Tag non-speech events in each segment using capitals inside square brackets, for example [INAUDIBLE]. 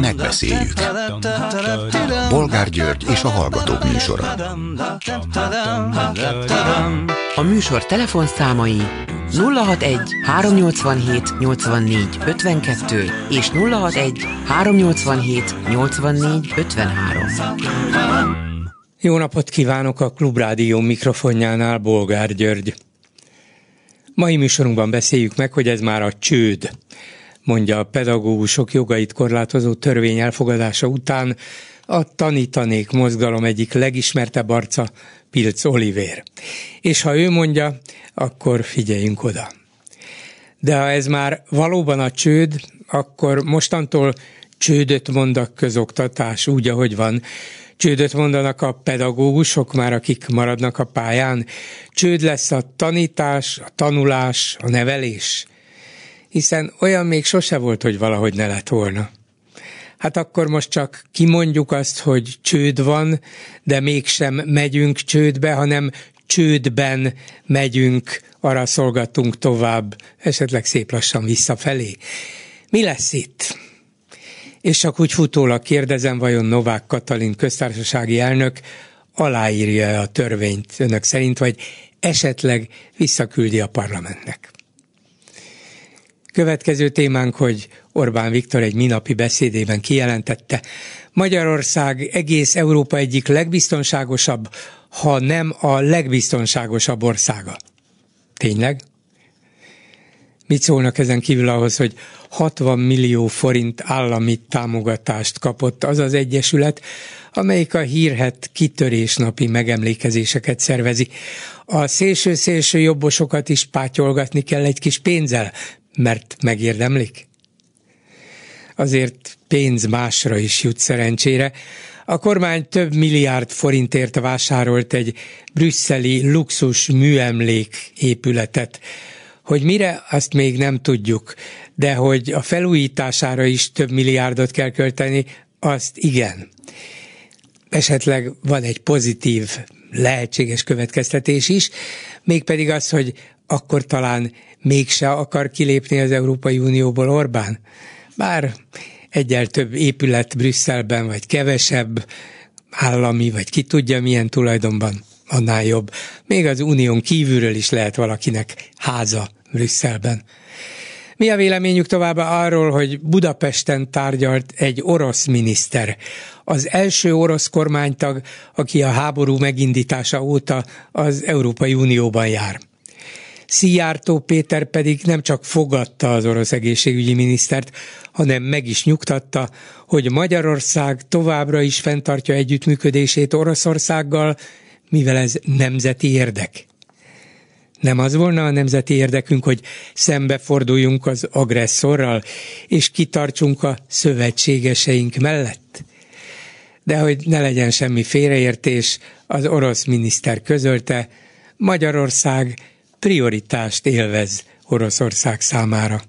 Megbeszéljük. Bolgár György és a Hallgatók műsora. A műsor telefonszámai 061 387 84 52 és 061 387 84 53. Jó napot kívánok a Klubrádió mikrofonjánál, Bolgár György. Mai műsorunkban beszéljük meg, hogy ez már a csőd mondja a pedagógusok jogait korlátozó törvény elfogadása után a tanítanék mozgalom egyik legismertebb arca, Pilc Oliver. És ha ő mondja, akkor figyeljünk oda. De ha ez már valóban a csőd, akkor mostantól csődöt mond a közoktatás úgy, ahogy van. Csődöt mondanak a pedagógusok már, akik maradnak a pályán. Csőd lesz a tanítás, a tanulás, a nevelés hiszen olyan még sose volt, hogy valahogy ne lett volna. Hát akkor most csak kimondjuk azt, hogy csőd van, de mégsem megyünk csődbe, hanem csődben megyünk, arra szolgattunk tovább, esetleg szép lassan visszafelé. Mi lesz itt? És csak úgy futólag kérdezem, vajon Novák Katalin köztársasági elnök aláírja a törvényt önök szerint, vagy esetleg visszaküldi a parlamentnek? Következő témánk, hogy Orbán Viktor egy minapi beszédében kijelentette, Magyarország egész Európa egyik legbiztonságosabb, ha nem a legbiztonságosabb országa. Tényleg? Mit szólnak ezen kívül ahhoz, hogy 60 millió forint állami támogatást kapott az az egyesület, amelyik a hírhet kitörésnapi megemlékezéseket szervezi. A szélső-szélső jobbosokat is pátyolgatni kell egy kis pénzzel, mert megérdemlik? Azért pénz másra is jut szerencsére. A kormány több milliárd forintért vásárolt egy brüsszeli luxus műemlék épületet. Hogy mire, azt még nem tudjuk, de hogy a felújítására is több milliárdot kell költeni, azt igen. Esetleg van egy pozitív lehetséges következtetés is, mégpedig az, hogy akkor talán mégse akar kilépni az Európai Unióból Orbán? Bár egyel több épület Brüsszelben, vagy kevesebb, állami, vagy ki tudja milyen tulajdonban, annál jobb. Még az unión kívülről is lehet valakinek háza Brüsszelben. Mi a véleményük továbbá arról, hogy Budapesten tárgyalt egy orosz miniszter, az első orosz kormánytag, aki a háború megindítása óta az Európai Unióban jár. Szijjártó Péter pedig nem csak fogadta az orosz egészségügyi minisztert, hanem meg is nyugtatta, hogy Magyarország továbbra is fenntartja együttműködését Oroszországgal, mivel ez nemzeti érdek. Nem az volna a nemzeti érdekünk, hogy szembeforduljunk az agresszorral, és kitartsunk a szövetségeseink mellett? De hogy ne legyen semmi félreértés, az orosz miniszter közölte, Magyarország prioritást élvez Oroszország számára.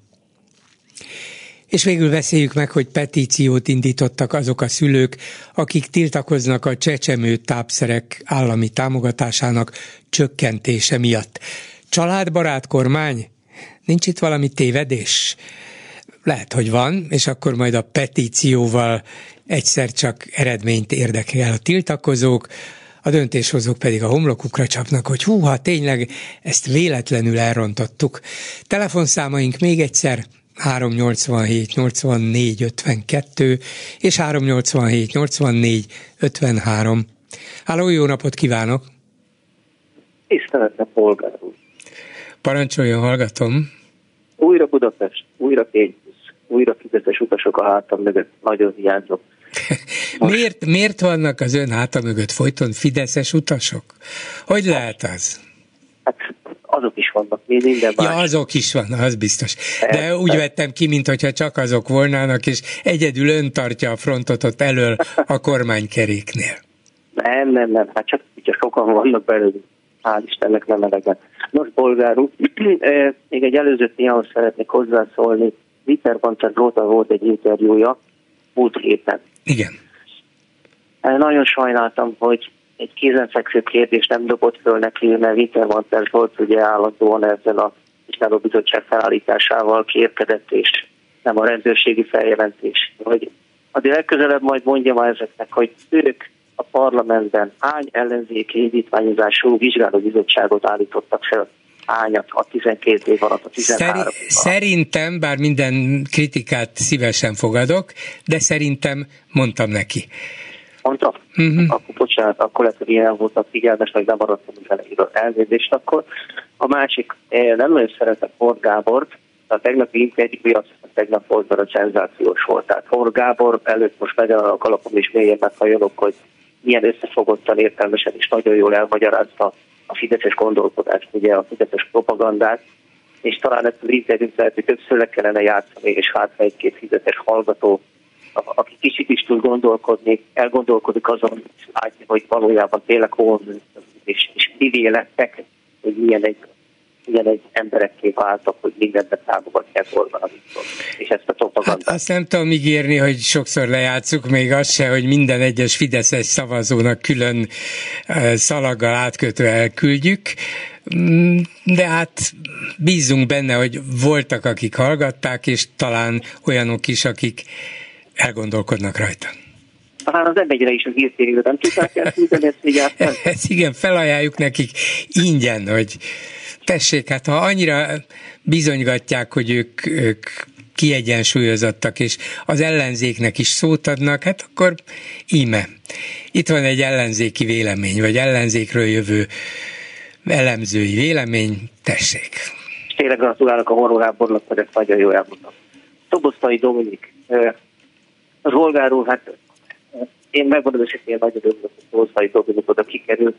És végül beszéljük meg, hogy petíciót indítottak azok a szülők, akik tiltakoznak a csecsemő tápszerek állami támogatásának csökkentése miatt. Családbarát kormány? Nincs itt valami tévedés? Lehet, hogy van, és akkor majd a petícióval egyszer csak eredményt érdekel a tiltakozók, a döntéshozók pedig a homlokukra csapnak, hogy húha, tényleg ezt véletlenül elrontottuk. Telefonszámaink még egyszer 387 84 52 és 387 84 53. Háló, jó napot kívánok! Tiszteletne polgár úr! Parancsoljon, hallgatom! Újra Budapest, újra Kénybusz, újra fideszes utasok a hátam mögött, nagyon hiányzok. [LAUGHS] miért, miért vannak az ön háta mögött folyton fideszes utasok? Hogy lehet az? Hát azok is vannak, mi minden más. Ja, azok is van, az biztos. De úgy vettem ki, mintha csak azok volnának, és egyedül ön tartja a frontot ott elől a kormánykeréknél. Nem, nem, nem, hát csak, csak sokan vannak belőlük. Hál' Istennek nem elegen. Nos, bolgár úr, [CLEARS THROAT] még egy előző témához szeretnék hozzászólni. Viter Pancer volt egy interjúja múlt héten. Igen. Nagyon sajnáltam, hogy egy kézenfekvő kérdés nem dobott föl neki, mert Wintermantel volt ugye állandóan ezzel a bizottság felállításával kérkedett, és nem a rendőrségi feljelentés. Hogy azért legközelebb majd mondja ma ezeknek, hogy ők a parlamentben hány ellenzéki indítványozású vizsgálóbizottságot állítottak fel hányat a 12 év alatt, a 13 Szeri- Szerintem, bár minden kritikát szívesen fogadok, de szerintem mondtam neki. Mondtam? Uh-huh. Akkor bocsánat, akkor lehet, hogy ilyen voltak figyelmes, vagy nem maradtam az elejéről elnézést akkor. A másik, nem nagyon szeretek Hor Gábort, a tegnapi interjú az tegnap volt, mert a szenzációs volt. Tehát Hor Gábor előtt most megy a kalapom is mélyen meghajolok, hogy milyen összefogottan, értelmesen is nagyon jól elmagyarázta a fideszes gondolkodást, ugye a fideszes propagandát, és talán ezt az interjút lehet, hogy többször le kellene játszani, és hát egy-két fizetes hallgató, aki kicsit is tud gondolkodni, elgondolkodik azon, látja, hogy valójában tényleg hol és, és mivé lettek, hogy milyen egy ilyen egy emberekké váltak, hogy mindenbe támogatják Orbán Viktor. És ezt a propagandát. Hát azt nem tudom ígérni, hogy sokszor lejátszuk, még az se, hogy minden egyes Fideszes szavazónak külön szalaggal átkötő elküldjük, mm, de hát bízunk benne, hogy voltak, akik hallgatták, és talán olyanok is, akik elgondolkodnak rajta. Talán az emberre is az nem tudták elküldeni ezt [LAUGHS] Ezt igen, felajánljuk nekik ingyen, hogy tessék, hát ha annyira bizonygatják, hogy ők, ők kiegyensúlyozottak, és az ellenzéknek is szót adnak, hát akkor íme. Itt van egy ellenzéki vélemény, vagy ellenzékről jövő elemzői vélemény, tessék. Tényleg gratulálok a horrorábornak, hogy ezt nagyon jól elmondtam. Szobosztai Dominik, az Olgáról, hát én megmondom, hogy én nagyon örülök, hogy Szobosztai Dominik oda kikerült,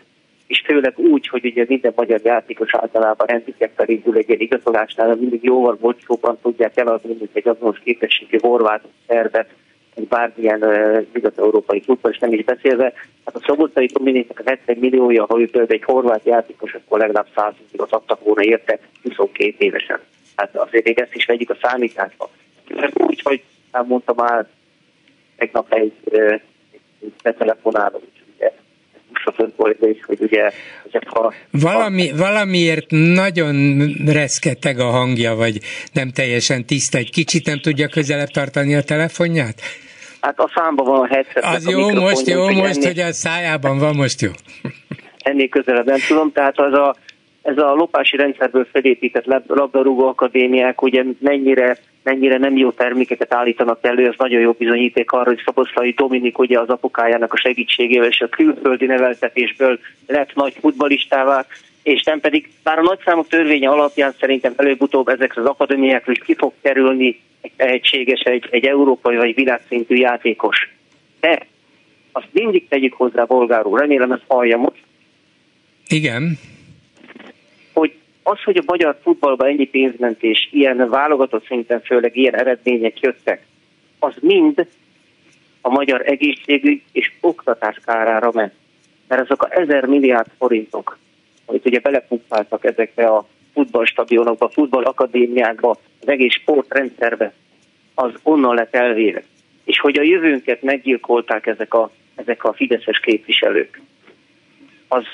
és főleg úgy, hogy ugye minden magyar játékos általában handicap indul egy igazolásnál, mindig jóval olcsóbban tudják eladni, mint egy azonos képességű horvát szervet, egy bármilyen uh, nyugat-európai klubban, és nem is beszélve. Hát a Szobotai Dominiknak a 70 milliója, ha ő egy horvát játékos, akkor legalább 100 milliót adtak volna érte 22 évesen. Hát azért még ezt is vegyük a számításba. Úgy, hogy nem mondtam már tegnap egy, egy betelefonálom, is, hogy ugye ha... Valami, valamiért nagyon reszketeg a hangja, vagy nem teljesen tiszta, egy kicsit nem tudja közelebb tartani a telefonját? Hát a számban van a headset. Az a jó, most jó, most, ennél, hogy a szájában van, most jó. Ennél közelebb nem tudom, tehát az a, ez a lopási rendszerből felépített labdarúgó akadémiák ugye mennyire mennyire nem jó termékeket állítanak elő, ez nagyon jó bizonyíték arra, hogy Szaboszlai Dominik ugye az apukájának a segítségével és a külföldi neveltetésből lett nagy futbalistává, és nem pedig, bár a nagyszámok törvénye alapján szerintem előbb-utóbb ezekre az akadémiákra is ki fog kerülni egy tehetséges, egy, egy európai vagy világszintű játékos. De azt mindig tegyük hozzá bolgárul, remélem ezt hallja most. Igen az, hogy a magyar futballban ennyi pénz ment, és ilyen válogatott szinten főleg ilyen eredmények jöttek, az mind a magyar egészségügy és oktatás kárára ment. Mert azok a ezer milliárd forintok, amit ugye belepumpáltak ezekbe a futballstadionokba, futballakadémiákba, az egész sportrendszerbe, az onnan lett elvéve. És hogy a jövőnket meggyilkolták ezek a, ezek a fideszes képviselők, az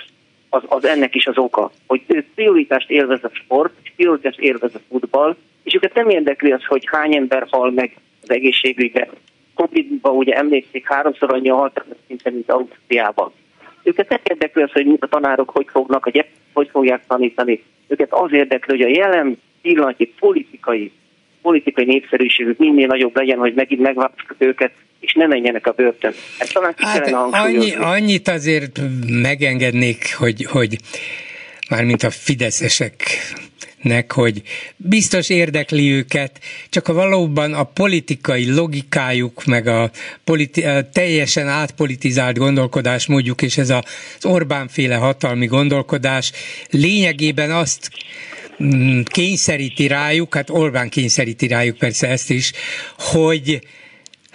az, az ennek is az oka, hogy ők prioritást élvez a sport, és prioritást élvez a futball, és őket nem érdekli az, hogy hány ember hal meg az egészségügybe. Covid-ban ugye emlékszik, háromszor annyi a haltak, mint, mint Ausztriában. Őket nem érdekli az, hogy a tanárok hogy fognak, hogy hogy fogják tanítani. Őket az érdekli, hogy a jelen pillanatnyi politikai politikai népszerűségük minél nagyobb legyen, hogy megint megválasztjuk őket, és ne menjenek a börtön. Ezt talán ki hát annyi, annyit azért megengednék, hogy, hogy mármint a fideszeseknek, hogy biztos érdekli őket, csak a valóban a politikai logikájuk, meg a, politi- a teljesen átpolitizált gondolkodás mondjuk, és ez az Orbán féle hatalmi gondolkodás lényegében azt kényszeríti rájuk, hát Orbán kényszeríti rájuk persze ezt is, hogy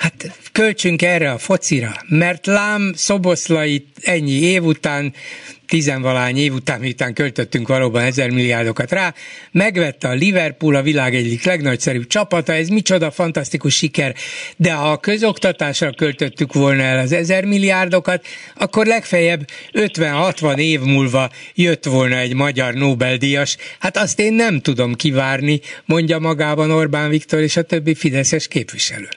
Hát költsünk erre a focira, mert lám Szoboszlai ennyi év után tizenvalány év után, miután költöttünk valóban ezer milliárdokat rá, megvette a Liverpool a világ egyik legnagyszerűbb csapata, ez micsoda fantasztikus siker, de ha a közoktatásra költöttük volna el az ezer milliárdokat, akkor legfeljebb 50-60 év múlva jött volna egy magyar Nobel-díjas. Hát azt én nem tudom kivárni, mondja magában Orbán Viktor és a többi fideszes képviselő.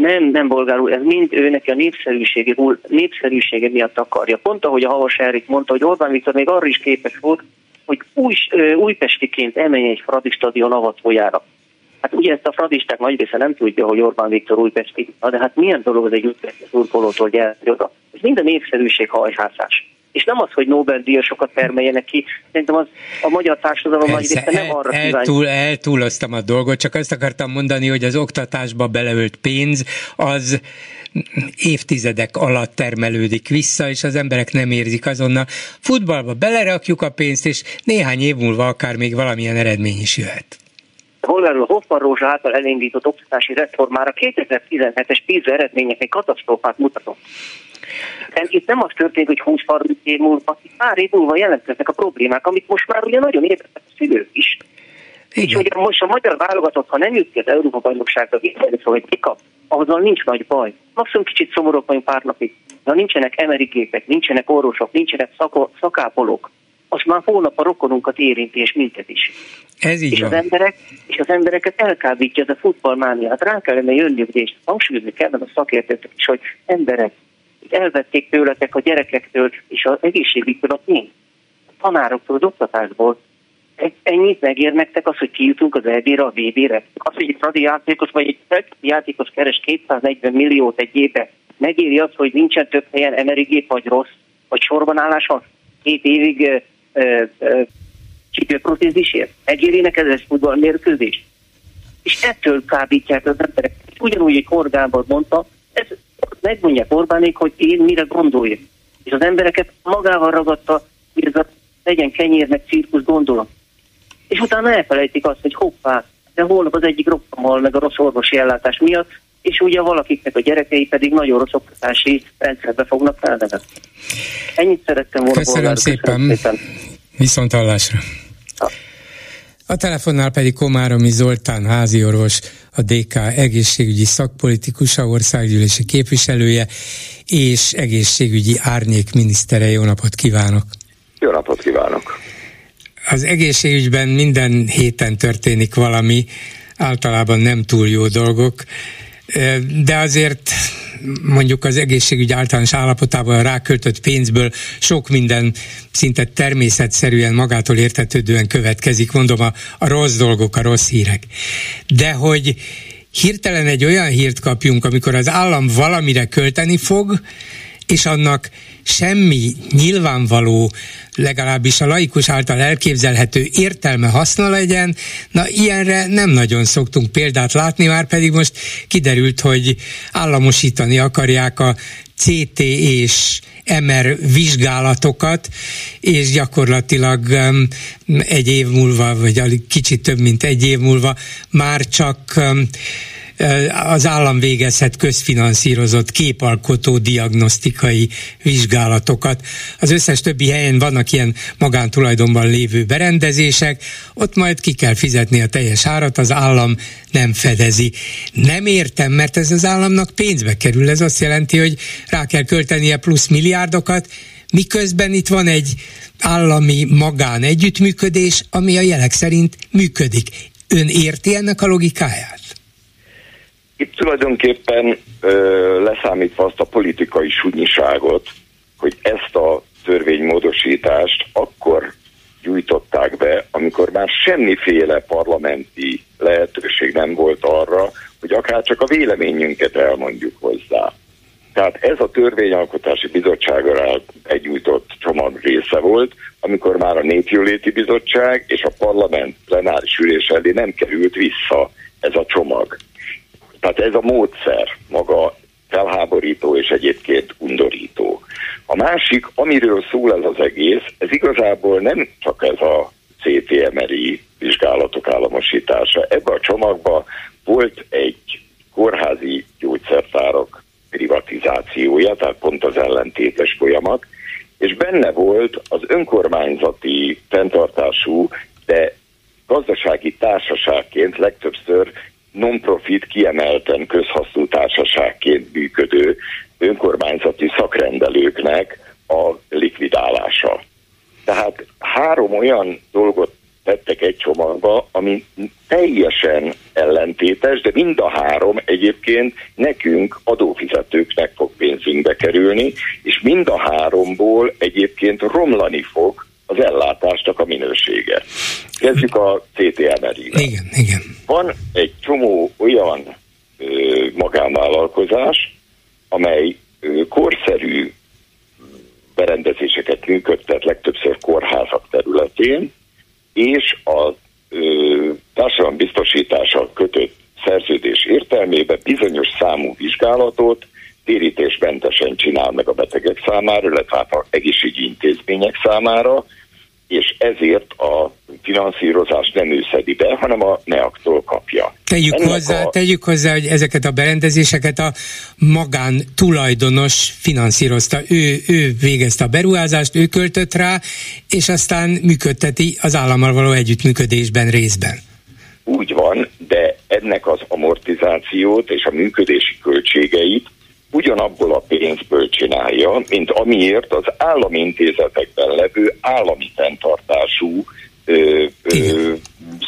Nem, nem bolgárul, ez mind ő neki a népszerűsége, népszerűsége miatt akarja. Pont ahogy a Havas Erik mondta, hogy Orbán Viktor még arra is képes volt, hogy új, újpestiként emelje egy Fradi stadion avatójára. Hát ugye ezt a fradisták nagy része nem tudja, hogy Orbán Viktor újpesti, de hát milyen dolog az egy újpesti szurkolótól gyerti oda. Ez mind a népszerűség hajhászás és nem az, hogy Nobel-díjasokat termeljenek ki. Szerintem az a magyar társadalom nagy része nem arra el, eltúl, Eltúloztam a dolgot, csak azt akartam mondani, hogy az oktatásba beleölt pénz az évtizedek alatt termelődik vissza, és az emberek nem érzik azonnal. Futballba belerakjuk a pénzt, és néhány év múlva akár még valamilyen eredmény is jöhet. Holgerről Hoffman Rózsa által elindított oktatási reformára 2017-es PISA eredmények egy katasztrófát mutatott. Itt nem az történik, hogy 20-30 év múlva, pár év múlva jelentkeznek a problémák, amit most már ugye nagyon értettek a szülők is. És hogy most a magyar válogatott, ha nem jut ki az Európa bajnokságra, hogy kikap, ahhoz nincs nagy baj. Maximum kicsit szomorúak vagyunk pár napig. De ha nincsenek emerigépek, nincsenek orvosok, nincsenek szako, szakápolók, az már holnap a rokonunkat érinti, és minket is. Ez így és, van. az emberek, és az embereket elkábítja ez a futballmánia. Hát rá kellene jönni, és hangsúlyozni kellene a szakértők is, hogy emberek, elvették tőletek a gyerekektől és az egészségügytől a pénzt. A tanároktól, az oktatásból. Ennyit megér nektek az, hogy kijutunk az EB-re, a VB-re? Az, hogy egy Fradi játékos vagy egy játékos keres 240 milliót egy évbe, megéri az, hogy nincsen több helyen emerigép vagy rossz, vagy sorban állás van két évig csípőprotézisért? Megéri ez futballmérkőzés? És ettől kábítják az emberek. Ugyanúgy, hogy Horgábor mondta, ez megmondják Orbánék, hogy én mire gondoljak. És az embereket magával ragadta, hogy ez a legyen kenyérnek cirkusz gondolat. És utána elfelejtik azt, hogy hoppá, de holnap az egyik rokkammal, meg a rossz orvosi ellátás miatt, és ugye valakiknek a gyerekei pedig nagyon rossz oktatási rendszerbe fognak felnevetni. Ennyit szerettem volna Köszönöm, volna, szépen. Köszönöm szépen. Viszont hallásra. A telefonnál pedig Komáromi Zoltán háziorvos, a DK egészségügyi szakpolitikusa, országgyűlési képviselője és egészségügyi árnyék minisztere. Jó napot kívánok! Jó napot kívánok! Az egészségügyben minden héten történik valami, általában nem túl jó dolgok, de azért mondjuk az egészségügy általános állapotában ráköltött pénzből sok minden szinte természetszerűen magától értetődően következik, mondom a, a rossz dolgok, a rossz hírek. De hogy hirtelen egy olyan hírt kapjunk, amikor az állam valamire költeni fog, és annak semmi nyilvánvaló, legalábbis a laikus által elképzelhető értelme haszna legyen, na ilyenre nem nagyon szoktunk példát látni, már pedig most kiderült, hogy államosítani akarják a CT és MR vizsgálatokat, és gyakorlatilag egy év múlva, vagy kicsit több mint egy év múlva már csak az állam végezhet közfinanszírozott képalkotó diagnosztikai vizsgálatokat. Az összes többi helyen vannak ilyen magántulajdonban lévő berendezések, ott majd ki kell fizetni a teljes árat, az állam nem fedezi. Nem értem, mert ez az államnak pénzbe kerül, ez azt jelenti, hogy rá kell költenie plusz milliárdokat, miközben itt van egy állami magán együttműködés, ami a jelek szerint működik. Ön érti ennek a logikáját? Itt tulajdonképpen ö, leszámítva azt a politikai sunyiságot, hogy ezt a törvénymódosítást akkor gyújtották be, amikor már semmiféle parlamenti lehetőség nem volt arra, hogy akár csak a véleményünket elmondjuk hozzá. Tehát ez a törvényalkotási bizottságra egyújtott csomag része volt, amikor már a Népjóléti Bizottság és a parlament plenáris ülés elé nem került vissza ez a csomag. Tehát ez a módszer maga felháborító és egyébként undorító. A másik, amiről szól ez az egész, ez igazából nem csak ez a CTMRI vizsgálatok államosítása. Ebben a csomagban volt egy kórházi gyógyszertárak privatizációja, tehát pont az ellentétes folyamat, és benne volt az önkormányzati fenntartású, de gazdasági társaságként legtöbbször non-profit kiemelten közhasznú társaságként működő önkormányzati szakrendelőknek a likvidálása. Tehát három olyan dolgot tettek egy csomagba, ami teljesen ellentétes, de mind a három egyébként nekünk, adófizetőknek fog pénzünkbe kerülni, és mind a háromból egyébként romlani fog az ellátásnak a minősége. Kezdjük a CTM Igen, igen. Van egy csomó olyan ö, magánvállalkozás, amely ö, korszerű berendezéseket működtet legtöbbször kórházak területén, és a társadalombiztosítással kötött szerződés értelmében bizonyos számú vizsgálatot térítésmentesen csinál meg a betegek számára, illetve hát az egészségügyi intézmények számára, és ezért a finanszírozást nem ő szedi be, hanem a NEAK-tól kapja. Tegyük hozzá, a... tegyük hozzá, hogy ezeket a berendezéseket a magán tulajdonos finanszírozta. Ő, ő végezte a beruházást, ő költött rá, és aztán működteti az állammal való együttműködésben részben. Úgy van, de ennek az amortizációt és a működési költségeit ugyanabból a pénzből csinálja, mint amiért az állami intézetekben levő állami fenntartású ö, ö,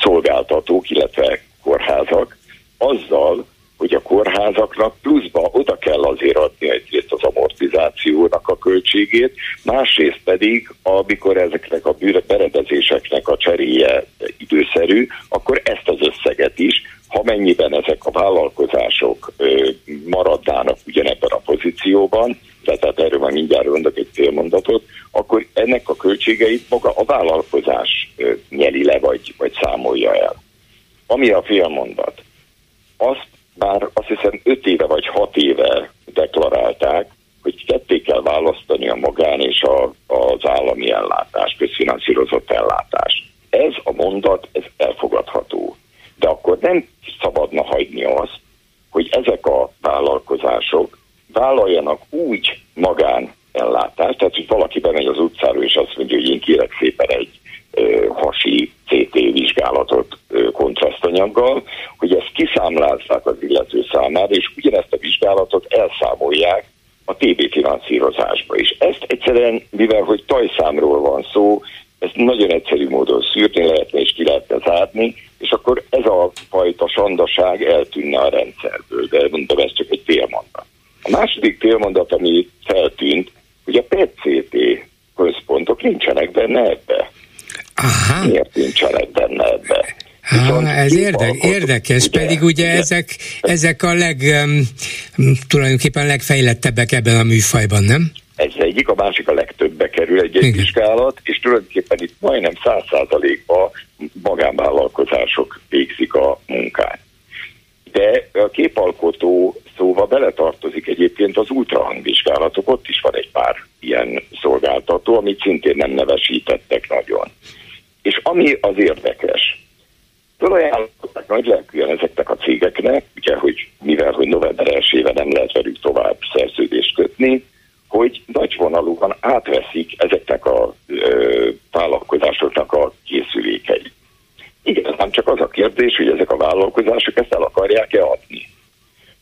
szolgáltatók, illetve kórházak, azzal, hogy a kórházaknak pluszba oda kell azért adni egyrészt az amortizációnak a költségét, másrészt pedig, amikor ezeknek a berendezéseknek a cseréje időszerű, akkor ezt az összeget is, ha mennyiben ezek a vállalkozások maradnának ugyanebben a pozícióban, de tehát erről már mindjárt mondok egy fél mondatot, akkor ennek a költségeit maga a vállalkozás nyeli le, vagy, vagy számolja el. Ami a félmondat, azt már azt hiszem 5 éve vagy 6 éve deklarálták, hogy ketté kell választani a magán és a, az állami ellátás, közfinanszírozott ellátás. Ez a mondat, ez elfogadható. De akkor nem szabadna hagyni azt, hogy ezek a vállalkozások vállaljanak úgy magán ellátást, tehát hogy valaki bemegy az utcára és azt mondja, hogy én kérek szépen egy hasi CT vizsgálatot kontrasztanyaggal, hogy ezt kiszámlázzák az illető számára, és ugyanezt a vizsgálatot elszámolják a TB finanszírozásba is. Ezt egyszerűen, mivel hogy tajszámról van szó, ezt nagyon egyszerű módon szűrni lehetne és ki lehetne zárni, és akkor ez a fajta sandaság eltűnne a rendszerből, de mondom, ez csak egy félmondat. A második félmondat, ami feltűnt, hogy a PCT központok nincsenek benne ebbe. Aha. Miért nincsenek benne ebbe? Ha, ez érde, érdekes, ugye, pedig ugye, ugye ezek, ezek a leg, um, tulajdonképpen legfejlettebbek ebben a műfajban, nem? Ez egyik, a másik a legtöbbbe kerül egy, egy vizsgálat, és tulajdonképpen itt majdnem száz százalékban magánvállalkozások végzik a munkát. De a képalkotó szóval beletartozik egyébként az ultrahangvizsgálatok, ott is van egy pár ilyen szolgáltató, amit szintén nem nevesítettek nagyon. És ami az érdekes, fölajánlották nagy lelkűen ezeknek a cégeknek, ugye, hogy mivel, hogy november 1 nem lehet velük tovább szerződést kötni, hogy nagyvonalúan átveszik ezeknek a ö, vállalkozásoknak a készülékeit. Igen, nem csak az a kérdés, hogy ezek a vállalkozások ezt el akarják-e adni.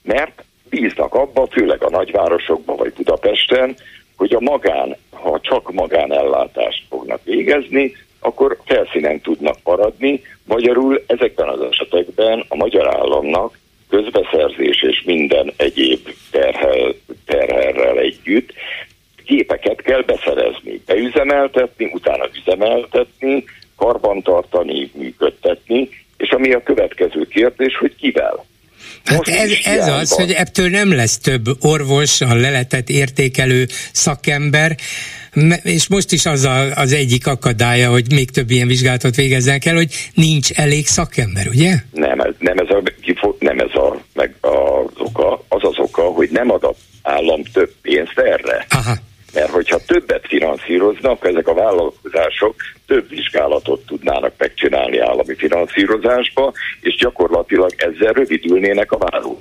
Mert bíznak abba, főleg a nagyvárosokban vagy Budapesten, hogy a magán, ha csak magánellátást fognak végezni, akkor felszínen tudnak maradni. Magyarul ezekben az esetekben a magyar államnak közbeszerzés és minden egyéb terhel, terhelrel együtt gépeket kell beszerezni, beüzemeltetni, utána üzemeltetni, karbantartani, működtetni, és ami a következő kérdés, hogy kivel. Hát ez, ez az, hogy ettől nem lesz több orvos, a leletet értékelő szakember, és most is az a, az egyik akadálya, hogy még több ilyen vizsgálatot végezzenek el, hogy nincs elég szakember, ugye? Nem, ez, nem ez a, nem ez a, meg az oka, az az oka, hogy nem ad a állam több pénzt erre. Aha. Mert hogyha többet finanszíroznak, ezek a vállalkozások több vizsgálatot tudnának megcsinálni állami finanszírozásba, és gyakorlatilag ezzel rövidülnének a vállók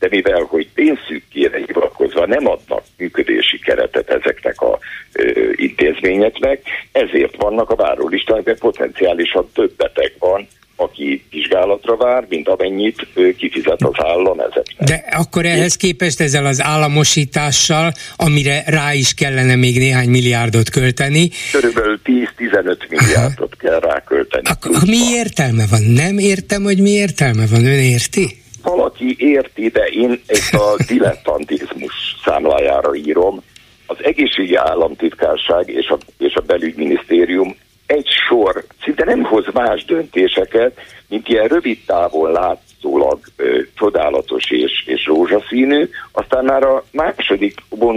de mivel, hogy pénzszűkére hivatkozva nem adnak működési keretet ezeknek a ö, intézményeknek, ezért vannak a várólistán, mert potenciálisan több beteg van, aki vizsgálatra vár, mint amennyit kifizet az állam ezeknek. De akkor ehhez képest ezzel az államosítással, amire rá is kellene még néhány milliárdot költeni. Körülbelül 10-15 milliárdot kell rákölteni. Akkor mi értelme van? Nem értem, hogy mi értelme van. Ön érti? Valaki érti, de én ezt a [LAUGHS] dilettantizmus számlájára írom. Az egészségi államtitkárság és a, és a belügyminisztérium egy sor szinte nem hoz más döntéseket, mint ilyen rövid távon látszólag ö, csodálatos és, és rózsaszínű, aztán már a második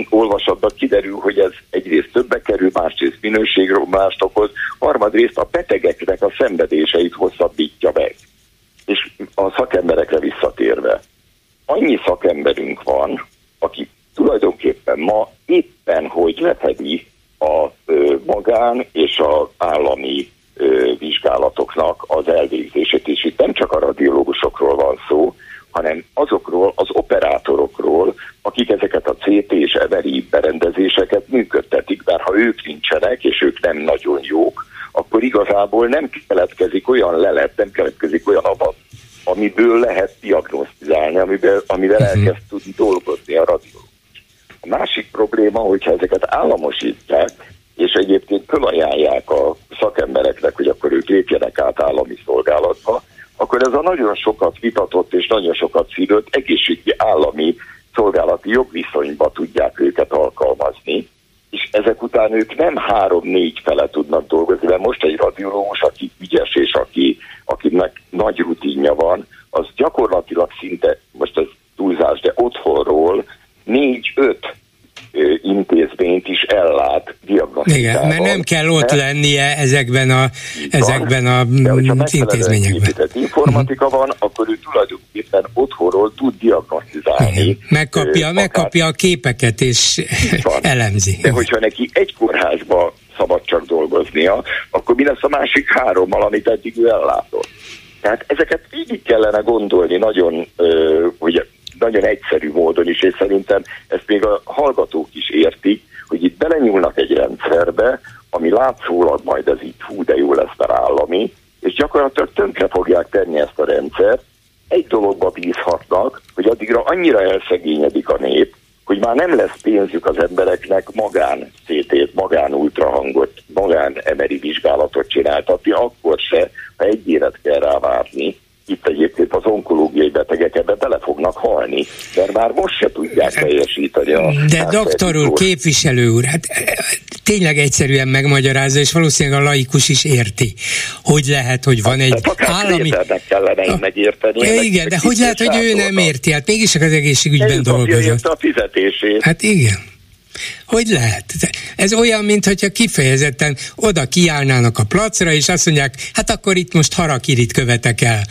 olvasatban kiderül, hogy ez egyrészt többe kerül, másrészt minőségromlást okoz, harmadrészt a betegeknek a szenvedéseit hosszabbítja meg. És a szakemberekre visszatérve, annyi szakemberünk van, aki tulajdonképpen ma éppen hogy lefedi a magán és az állami vizsgálatoknak az elvégzését is. Itt nem csak a radiológusokról van szó, hanem azokról az operátorokról, akik ezeket a CT és MRI berendezéseket működtetik, bár ha ők nincsenek, és ők nem nagyon jók, akkor igazából nem keletkezik olyan lelet, nem keletkezik olyan adat, amiből lehet diagnosztizálni, amivel, amivel uh-huh. elkezd tudni dolgozni a radiológus. Másik probléma, hogyha ezeket államosítják, és egyébként fölajánlják a szakembereknek, hogy akkor ők lépjenek át állami szolgálatba, akkor ez a nagyon sokat vitatott és nagyon sokat szídott egészségügyi állami szolgálati jogviszonyba tudják őket alkalmazni, és ezek után ők nem három-négy fele tudnak dolgozni, mert most egy radiológus, aki ügyes és aki, akinek nagy rutinja van, az gyakorlatilag szinte, most ez túlzás, de otthonról négy-öt intézményt is ellát diagnosztikával. Igen, mert nem kell ott lennie ezekben a, ezekben a intézményekben. informatika uh-huh. van, akkor ő tulajdonképpen otthonról tud diagnosztizálni. Megkapja, uh, megkapja a képeket és [LAUGHS] elemzi. De hogyha neki egy kórházba szabad csak dolgoznia, akkor mi lesz a másik hárommal, amit eddig ő ellátott? Tehát ezeket végig kellene gondolni nagyon, hogy nagyon egyszerű módon is, és szerintem ezt még a hallgatók is értik, hogy itt belenyúlnak egy rendszerbe, ami látszólag majd ez így hú, de jó lesz, mert állami, és gyakorlatilag tönkre fogják tenni ezt a rendszert. Egy dologba bízhatnak, hogy addigra annyira elszegényedik a nép, hogy már nem lesz pénzük az embereknek magán CT-t, magán ultrahangot, magán emeri vizsgálatot csináltatni, akkor se, ha egy évet kell rá várni, itt egyébként az onkológiai betegek ebbe bele fognak halni, mert már most se tudják teljesíteni a... De doktor úr, képviselő úr, hát tényleg egyszerűen megmagyarázza, és valószínűleg a laikus is érti, hogy lehet, hogy van egy hát, állami... kellene a... megérteni. Ja, igen, de hogy lehet, hogy ő nem érti? Hát mégis az egészségügyben dolgozott. a fizetését. Hát igen. Hogy lehet? Ez olyan, mintha kifejezetten oda kiállnának a placra, és azt mondják, hát akkor itt most harakirit követek el.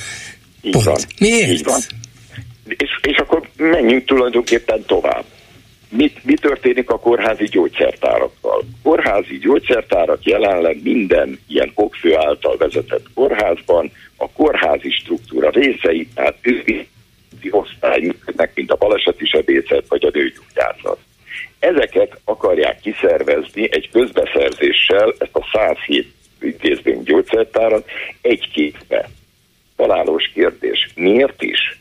Így Pont. Van. Miért? Így van. És, és akkor menjünk tulajdonképpen tovább. Mi, mi történik a kórházi gyógyszertárakkal? Kórházi gyógyszertárak jelenleg minden ilyen okfő által vezetett kórházban a kórházi struktúra részei, tehát őszi osztály működnek, mint a baleseti sebészet vagy a nőgyógyászat. Ezeket akarják kiszervezni egy közbeszerzéssel, ezt a 107 intézmény gyógyszertárat egy képbe. Találós kérdés. Miért is?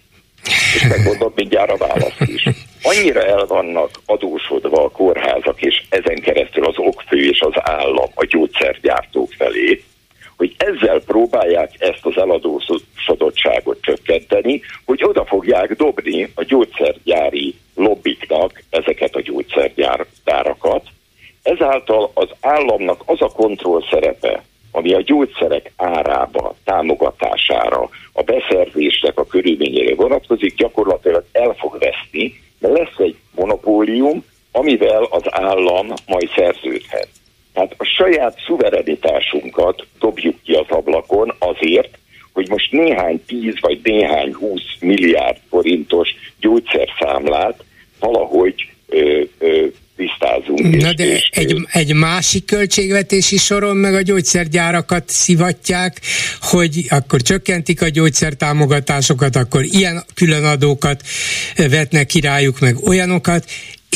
És megmondom mindjárt a választ is. Annyira el vannak adósodva a kórházak, és ezen keresztül az okfő és az állam a gyógyszergyártók felé, hogy ezzel próbálják ezt az eladósodottságot csökkenteni, hogy oda fogják dobni a gyógyszergyári lobbiknak ezeket a gyógyszergyárakat. Ezáltal az államnak az a kontroll szerepe, ami a gyógyszerek árába, támogatására, a beszerzésnek a körülményére vonatkozik, gyakorlatilag el fog veszni, mert lesz egy monopólium, amivel az állam majd szerződhet. Tehát a saját szuverenitásunkat dobjuk ki az ablakon azért, hogy most néhány tíz vagy néhány húsz milliárd forintos gyógyszerszámlát valahogy ö, ö, tisztázunk Na és, de és, egy, egy másik költségvetési soron meg a gyógyszergyárakat szivatják, hogy akkor csökkentik a gyógyszertámogatásokat, akkor ilyen különadókat vetnek királyuk, meg olyanokat,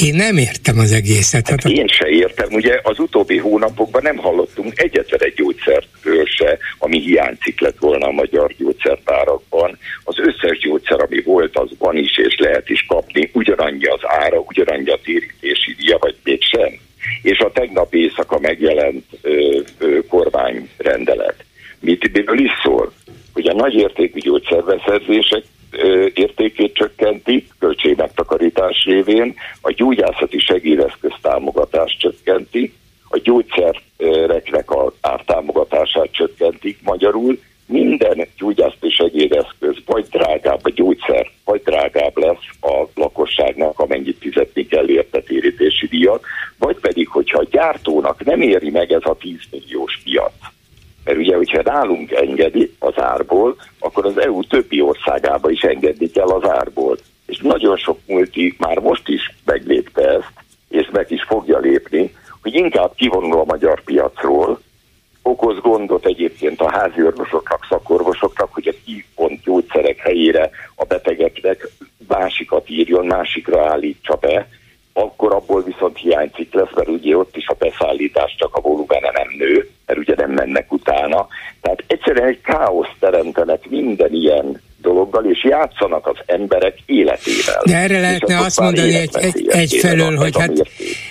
én nem értem az egészet. Hát én se értem. Ugye az utóbbi hónapokban nem hallottunk egyetlen egy gyógyszerről se, ami hiányzik lett volna a magyar gyógyszertárakban. Az összes gyógyszer, ami volt, az van is és lehet is kapni. Ugyanannyi az ára, ugyanannyi a térítési díja, vagy mégsem. És a tegnap éjszaka megjelent ö, ö, kormányrendelet. Mit, miről is szól? Hogy a nagyértékű gyógyszerbeszerzések értékét csökkenti, költségmegtakarítás révén, a gyógyászati segédeszköz támogatást csökkenti, a gyógyszereknek az ártámogatását csökkentik magyarul, minden gyógyászati segédeszköz vagy drágább a gyógyszer, vagy drágább lesz a lakosságnak, amennyit fizetni kell érte térítési díjat, vagy pedig, hogyha a gyártónak nem éri meg ez a 10 milliós piac, mert ugye, hogyha nálunk engedi az árból, akkor az EU többi országába is engedni kell az árból. És nagyon sok multi már most is meglépte ezt, és meg is fogja lépni, hogy inkább kivonul a magyar piacról, okoz gondot egyébként a házi orvosoknak, szakorvosoknak, hogy a kivont gyógyszerek helyére a betegeknek másikat írjon, másikra állítsa be, akkor abból viszont hiányzik lesz, mert ugye ott is a beszállítás csak a volumene nem nő, mert ugye nem mennek utána. Tehát egyszerűen egy káosz teremtenek minden ilyen dologgal, és játszanak az emberek életével. De erre lehetne azt mondani egy, egy, egyfelől, hogy hát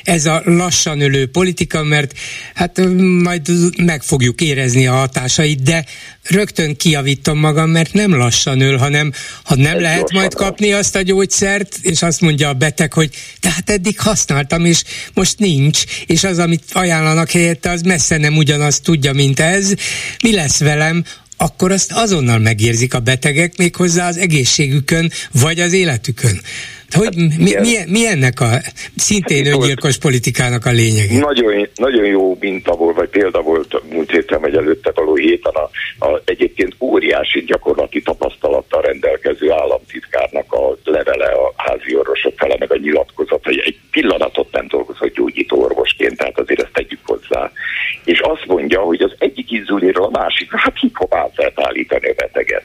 ez a lassan ülő politika, mert hát majd meg fogjuk érezni a hatásait, de rögtön kiavítom magam, mert nem lassan ül, hanem ha nem ez lehet majd kapni azt a gyógyszert, és azt mondja a beteg, hogy tehát eddig használtam, és most nincs, és az, amit ajánlanak helyette, az messze nem ugyanazt tudja, mint ez. Mi lesz velem? Akkor azt azonnal megérzik a betegek méghozzá az egészségükön, vagy az életükön. Hogy mi, mi, mi ennek a szintén hát öngyilkos politikának a lényege? Nagyon, nagyon jó minta volt, vagy példa volt múlt héten, vagy előtte való héten a, a egyébként óriási gyakorlati tapasztalattal rendelkező államtitkárnak a levele a házi orvosok fele, meg a nyilatkozat, hogy egy pillanatot nem dolgozott gyógyító orvosként, tehát azért ezt tegyük hozzá. És azt mondja, hogy az egyik inzulinról a másikra, hát hip-hop állítani a beteget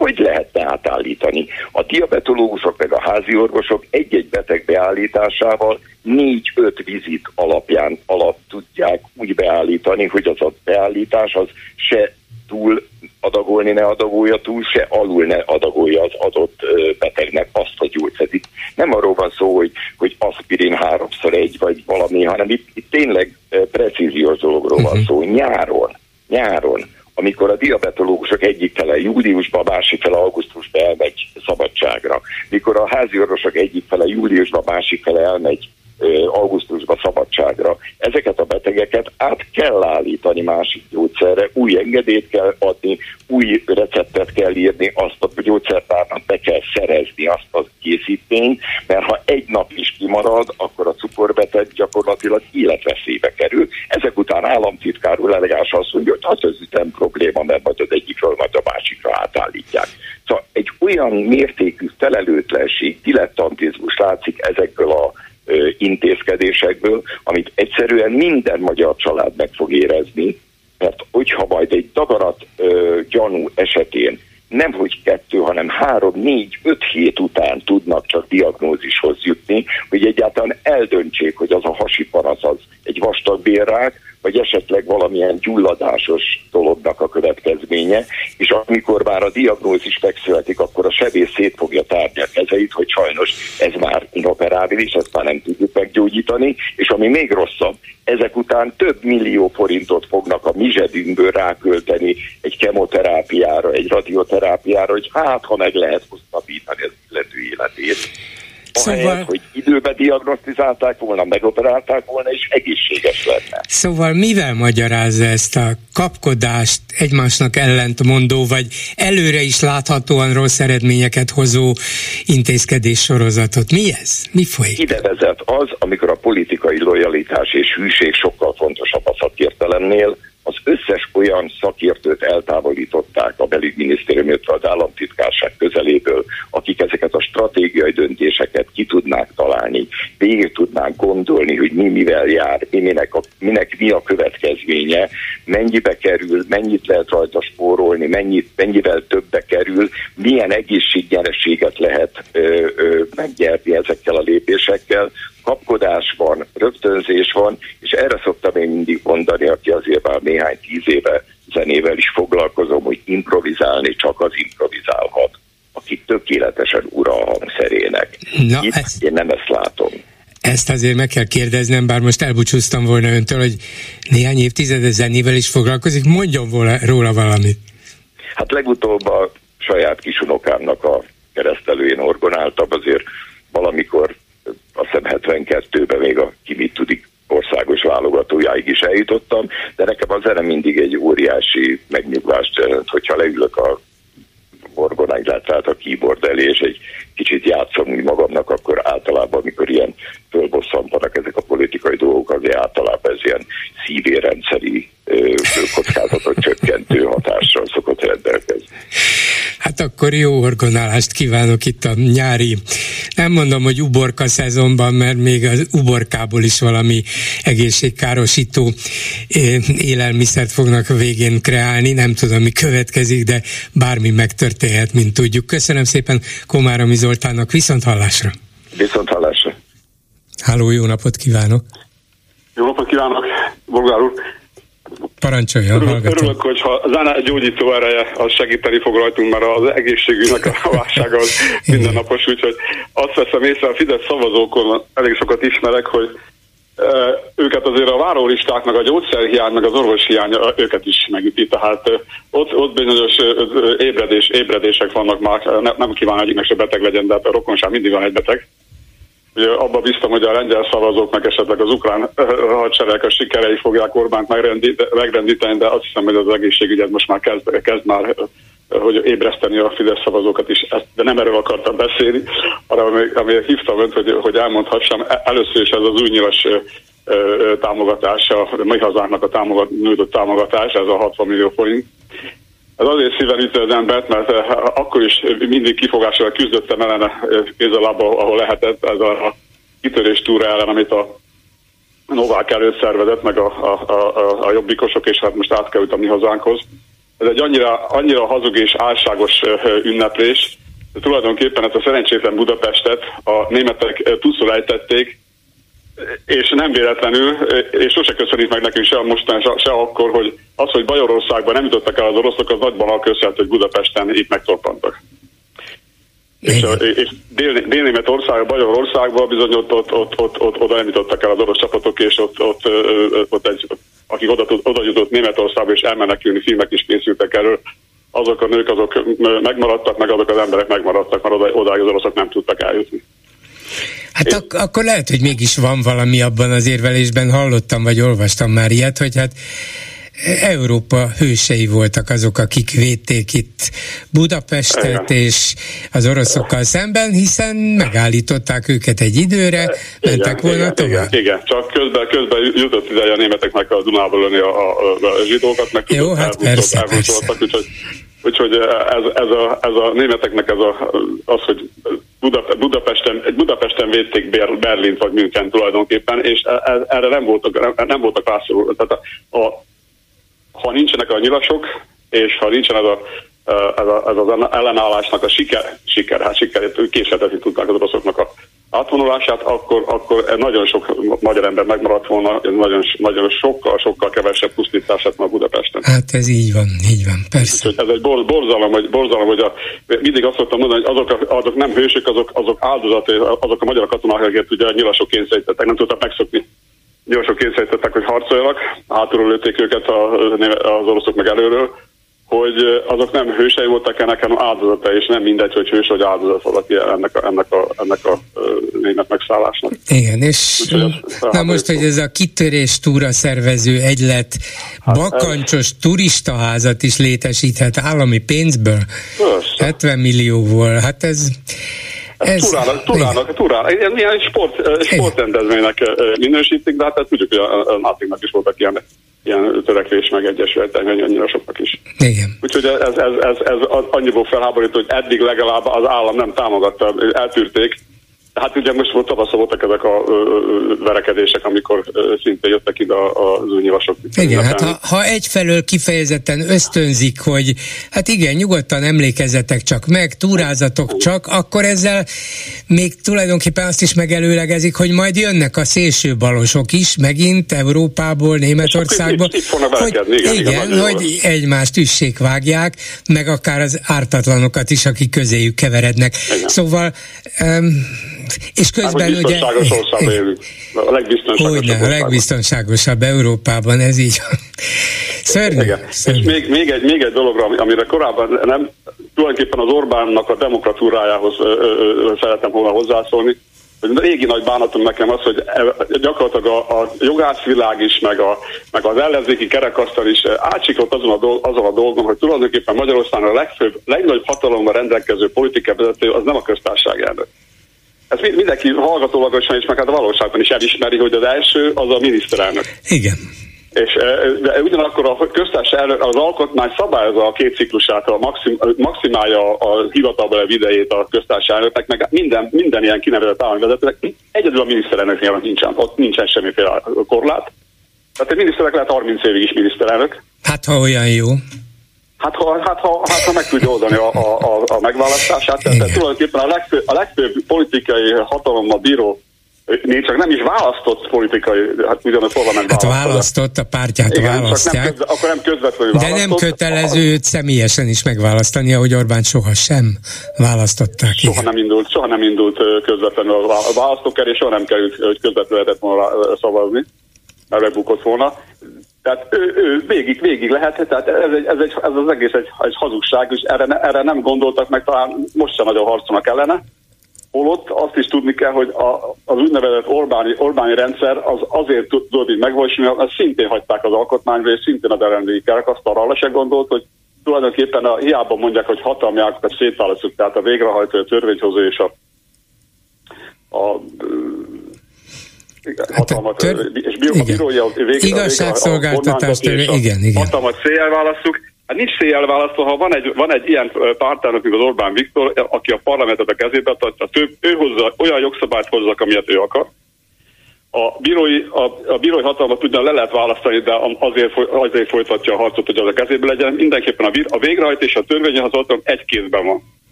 hogy lehetne átállítani? A diabetológusok meg a házi orvosok egy-egy beteg beállításával négy-öt vizit alapján alatt tudják úgy beállítani, hogy az a beállítás az se túl adagolni ne adagolja túl, se alul ne adagolja az adott betegnek azt a gyógyszert. Nem arról van szó, hogy, hogy aspirin háromszor egy vagy valami, hanem itt, itt tényleg precíziós dologról van mhm. szó. Nyáron, nyáron amikor a diabetológusok egyik fele júliusban, másik fele augusztusban elmegy szabadságra, mikor a házi orvosok egyik fele júliusban, másik fele elmegy augusztusban szabadságra. Ezeket a betegeket át kell állítani másik gyógyszerre, új engedélyt kell adni, új receptet kell írni, azt a gyógyszertárnak be kell szerezni azt a készítményt, mert ha egy nap is kimarad, akkor a cukorbeteg gyakorlatilag életveszélybe kerül. Ezek után államtitkár úr elegáns azt mondja, hogy az az ütem probléma, mert majd az egyikről majd a másikra átállítják. Szóval egy olyan mértékű felelőtlenség, dilettantizmus látszik ezekből a intézkedésekből, amit egyszerűen minden magyar család meg fog érezni, mert hogyha majd egy dagarat ö, gyanú esetén nem hogy kettő, hanem három, négy, öt hét után tudnak csak diagnózishoz jutni, hogy egyáltalán eldöntsék, hogy az a hasi panasz az egy vastag bérrák, vagy esetleg valamilyen gyulladásos dolognak a következménye, és amikor már a diagnózis megszületik, akkor a sebész szét fogja tárni a kezeit, hogy sajnos ez már inoperábilis, ezt már nem tudjuk meggyógyítani, és ami még rosszabb, ezek után több millió forintot fognak a mi zsebünkből rákölteni egy kemoterápiára, egy radioterápiára, hogy hát, ha meg lehet hosszabbítani az illető életét. Ahelyett, szóval... hogy időben diagnosztizálták volna, megoperálták volna, és egészséges lenne. Szóval mivel magyarázza ezt a kapkodást, egymásnak ellentmondó, vagy előre is láthatóan rossz eredményeket hozó intézkedés sorozatot? Mi ez? Mi folyik? Ide vezet az, amikor a politikai lojalitás és hűség sokkal fontosabb a szakértelemnél, az összes olyan szakértőt eltávolították a belügyminisztérium, illetve az államtitkárság közeléből, akik ezeket a stratégiai döntéseket ki tudnák találni, végig tudnák gondolni, hogy mi mivel jár, mi minek, a, minek mi a következménye, mennyibe kerül, mennyit lehet rajta spórolni, mennyit, mennyivel többbe kerül, milyen egészségnyereséget lehet ö, ö, megnyerni ezekkel a lépésekkel, kapkodás van, rögtönzés van, és erre szoktam én mindig mondani, aki azért már néhány tíz éve zenével is foglalkozom, hogy improvizálni csak az improvizálhat, aki tökéletesen ura a hangszerének. Na, Itt ez... én nem ezt látom. Ezt azért meg kell kérdeznem, bár most elbúcsúztam volna öntől, hogy néhány évtizede zenével is foglalkozik, mondjon volna, róla valamit. Hát legutóbb a saját kisunokámnak a keresztelőjén orgonáltam, azért valamikor a hiszem 72-ben még a ki mit tudik országos válogatójáig is eljutottam, de nekem az zene mindig egy óriási megnyugvást jelent, hogyha leülök a orgona, illetve a keyboard elé, és egy kicsit játszom úgy magamnak, akkor általában, amikor ilyen fölbosszantanak ezek a politikai dolgok, azért általában ez ilyen szívérendszeri kockázatot csökkentő hatással szokott rendelkezni. Hát akkor jó orgonálást kívánok itt a nyári, nem mondom, hogy uborka szezonban, mert még az uborkából is valami egészségkárosító élelmiszert fognak a végén kreálni, nem tudom, mi következik, de bármi megtörténhet, mint tudjuk. Köszönöm szépen Komáromi Zoltánnak, viszont hallásra! Viszont hallásra! Háló, jó napot kívánok! Jó napot kívánok, Bolgár úr! Parancsolja, Örülök, örülök hogyha a zene gyógyító ereje az segíteni fog rajtunk, mert az egészségügynek a válsága az [LAUGHS] mindennapos, úgyhogy azt veszem észre, a Fidesz szavazókon elég sokat ismerek, hogy őket azért a várólistáknak, a gyógyszerhiány, meg az orvoshiány őket is megüti, tehát ott, ott bizonyos ébredés, ébredések vannak már, nem, nem kíván egyiknek se beteg legyen, de a rokonság mindig van egy beteg. Abba biztam, hogy a lengyel szavazók, meg esetleg az ukrán hadsereg a sikerei fogják Orbánt megrendíteni, de azt hiszem, hogy az egészségügyet most már kezd, kezd már hogy ébreszteni a Fidesz szavazókat is, de nem erről akartam beszélni, hanem ami, ami hívtam önt, hogy, hogy elmondhassam, e, először is ez az új nyilas támogatása, a mi hazánknak a támogat, nyújtott támogatás, ez a 60 millió forint. Ez azért szíven üti az embert, mert akkor is mindig kifogással küzdöttem ellene kézzelába, ahol lehetett, ez a, a kitörés túra ellen, amit a Novák előtt szervezett, meg a, a, a, a jobbikosok, és hát most átkerült a mi hazánkhoz. Ez egy annyira, annyira hazug és álságos ünneplés, de tulajdonképpen ezt a szerencsétlen Budapestet a németek túlszul ejtették, és nem véletlenül, és sose köszönik meg nekünk se mostan, se, se akkor, hogy az, hogy Bajorországban nem jutottak el az oroszok, az nagyban a köszönhet, hogy Budapesten itt megtorpantak. És, és Dél, Dél-Németország, Bajorországban bizony ott, ott, ott, ott, ott, oda nem jutottak el az orosz csapatok, és ott, ott, ott egy, akik oda, oda jutott Németországba, és elmenekülni filmek is készültek erről, azok a nők azok megmaradtak, meg azok az emberek megmaradtak, mert oda, odáig az oroszok nem tudtak eljutni. Hát ak- akkor lehet, hogy mégis van valami abban az érvelésben, hallottam vagy olvastam már ilyet, hogy hát Európa hősei voltak azok, akik védték itt Budapestet igen. és az oroszokkal szemben, hiszen megállították őket egy időre, igen, mentek volna igen, tovább. Igen, igen, csak közben, közben jutott ide a németeknek a Dunából a, a, a zsidókat, meg Jó, hát persze, persze. Úgyhogy, úgyhogy ez, ez, a, ez a németeknek ez a, az, hogy Budapesten, Budapesten védték Berlint vagy München tulajdonképpen, és e, e, erre nem voltak, nem voltak rászorulva. Tehát a, a ha nincsenek a nyilasok, és ha nincsen ez, a, ez, a, ez az ellenállásnak a siker, siker, hát siker, késleltetni tudták az oroszoknak a átvonulását, akkor, akkor nagyon sok magyar ember megmaradt volna, nagyon, nagyon sokkal, sokkal kevesebb pusztítását ma Budapesten. Hát ez így van, így van, persze. Úgyhogy ez egy bor, borzalom, hogy, borzalom, hogy a, mindig azt szoktam mondani, hogy azok, azok nem hősök, azok, azok áldozatok, azok a magyar katonák, akiket ugye nyilasok kényszerítettek, nem tudtak megszokni gyorsan kényszerítettek, hogy harcoljanak, hátulról lőtték őket az oroszok meg előről, hogy azok nem hősei voltak ennek, hanem áldozata, és nem mindegy, hogy hős vagy áldozat valaki ennek a, ennek a, ennek a német megszállásnak. Igen, és Úgy, na most, hogy ez a kitörés túra szervező egylet hát bakancsos ez... turistaházat is létesíthet állami pénzből, Persze. 70 millióval, hát ez ez, turának, turának, turának. Ilyen, ilyen sport, sportrendezvénynek minősítik, de hát tudjuk, hogy a, a náciknak is voltak ilyen ilyen törekvés megegyesült annyira soknak is. Igen. Úgyhogy ez, ez, ez, ez annyiból felháborító, hogy eddig legalább az állam nem támogatta, eltűrték, Hát ugye most volt tavaszon voltak ezek a ö, ö, verekedések, amikor ö, szintén jöttek ide az új nyilvasok. Igen, hát ha, ha egyfelől kifejezetten ösztönzik, hogy hát igen, nyugodtan emlékezzetek csak meg, túrázatok csak, akkor ezzel még tulajdonképpen azt is megelőlegezik, hogy majd jönnek a szélső balosok is, megint Európából, Németországból. Itt, itt hogy, igen, igen, igen hogy egymást üssék vágják, meg akár az ártatlanokat is, akik közéjük keverednek. Igen. Szóval um, és közben ugye... élünk. A legbiztonságosabb Hogyne, a legbiztonságosabb Európában, ez így Szörnyű. Igen. Szörnyű. És még, még, egy, még egy dologra, amire korábban nem, tulajdonképpen az Orbánnak a demokratúrájához ö, ö, ö, szeretem volna hozzászólni, hogy régi nagy bánatom nekem az, hogy e, gyakorlatilag a, a jogászvilág is, meg, a, meg az ellenzéki kerekasztal is átsiklott azon a, dolg, azon a dolgon, hogy tulajdonképpen Magyarországon a legfőbb, legnagyobb hatalommal rendelkező politikai vezető az nem a köztársaság elnök ezt mindenki hallgatólagosan is, meg hát a valóságban is elismeri, hogy az első az a miniszterelnök. Igen. És de ugyanakkor a köztársaság elnök, az alkotmány szabályozza a két ciklusát, a maxim, maximálja a hivatalba idejét a köztársaság elnöknek, meg minden, minden ilyen kinevezett állami vezetőnek. Egyedül a miniszterelnöknél nincsen, ott nincsen semmiféle korlát. Tehát egy miniszterek lehet 30 évig is miniszterelnök. Hát ha olyan jó. Hát ha, hát, ha, hát, ha meg tudja oldani a, a, a, a megválasztását, tehát tulajdonképpen a legfőbb, a legfőbb politikai hatalommal bíró még csak nem is választott politikai, hát ugyan a parlament Hát választott, a pártját Igen, választják. Nem közve, akkor nem közvetlenül De nem kötelező őt személyesen is megválasztani, ahogy Orbán soha sem választották. Soha igen. nem indult, soha nem indult közvetlenül a választókerés, soha nem került, hogy közvetlenül lehetett volna szavazni, mert bukott volna. Tehát ő, ő végig, végig lehet, tehát ez, egy, ez, egy, ez az egész egy, egy hazugság, és erre, erre nem gondoltak meg, talán most sem nagyon harcolnak ellene. Holott azt is tudni kell, hogy a, az úgynevezett Orbáni, Orbáni rendszer az azért tudod így megvalósulni, mert szintén hagyták az alkotmányra, és szintén az RND kerekasztalra arra se gondolt, hogy tulajdonképpen a, hiába mondják, hogy hatalmi ágakat szétválasztjuk, tehát a végrehajtó, a törvényhozó és a, a Hát hatalmat, tör... és bíró, bírója végre, igazságszolgáltatás a, igen, igen. hatalmat széjjel választjuk. Hát nincs széjjel választva, ha van egy, van egy ilyen pártának, mint az Orbán Viktor, aki a parlamentet a kezébe tartja, több, ő hozza, olyan jogszabályt hozzak, amilyet ő akar. A bírói, a, a bírói hatalmat ugyan le lehet választani, de azért, azért folytatja a harcot, hogy az a kezébe legyen. Mindenképpen a, a végrehajtás és a törvényhozatlan egy kézben van.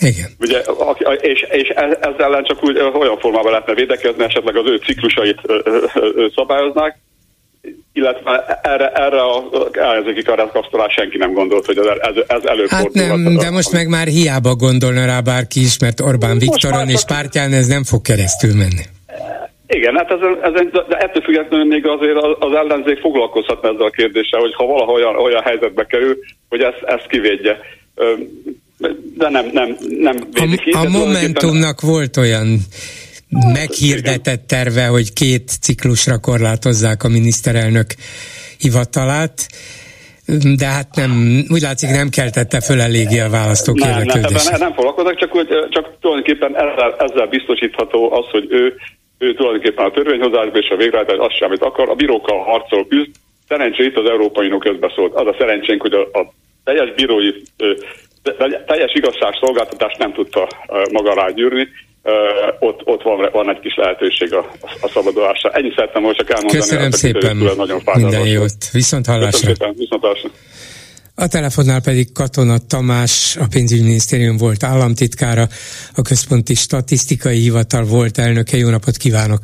Igen. Ugye, és, és ezzel ellen csak úgy olyan formában lehetne védekezni, esetleg az ő ciklusait szabályoznák, illetve erre, erre a ellenzéki karátkasztalás senki nem gondolt, hogy ez, ez, ez előfordulhat. Hát nem, de most meg már hiába gondolna rá bárki is, mert Orbán Viktoron és pártján ez nem fog keresztül menni. Igen, hát ezen, ezen, de ettől függetlenül még azért az ellenzék foglalkozhatna ezzel a kérdéssel, hogy ha valaha olyan, olyan helyzetbe kerül, hogy ezt, ezt kivédje de nem, nem, nem védik a, a Momentumnak volt olyan meghirdetett terve, hogy két ciklusra korlátozzák a miniszterelnök hivatalát, de hát nem, úgy látszik nem keltette föl eléggé a választók nem, érdeklődését. Nem, nem foglalkoznak, csak, csak tulajdonképpen ezzel, ezzel biztosítható az, hogy ő, ő tulajdonképpen a törvényhozásban és a végrehajtás azt sem, amit akar, a bírókkal harcol küzd, szerencsé itt az Európai Unió közbeszólt. Az a szerencsénk, hogy a, a teljes bírói de teljes igazságszolgáltatást nem tudta maga rágyűrni, ott, ott van, van egy kis lehetőség a, a szabadulásra. Ennyi szerettem most csak elmondani. Köszönöm szépen, nagyon minden jót. Viszont hallásra. viszont hallásra. A telefonnál pedig Katona Tamás, a pénzügyminisztérium volt államtitkára, a Központi Statisztikai Hivatal volt elnöke. Jó napot kívánok!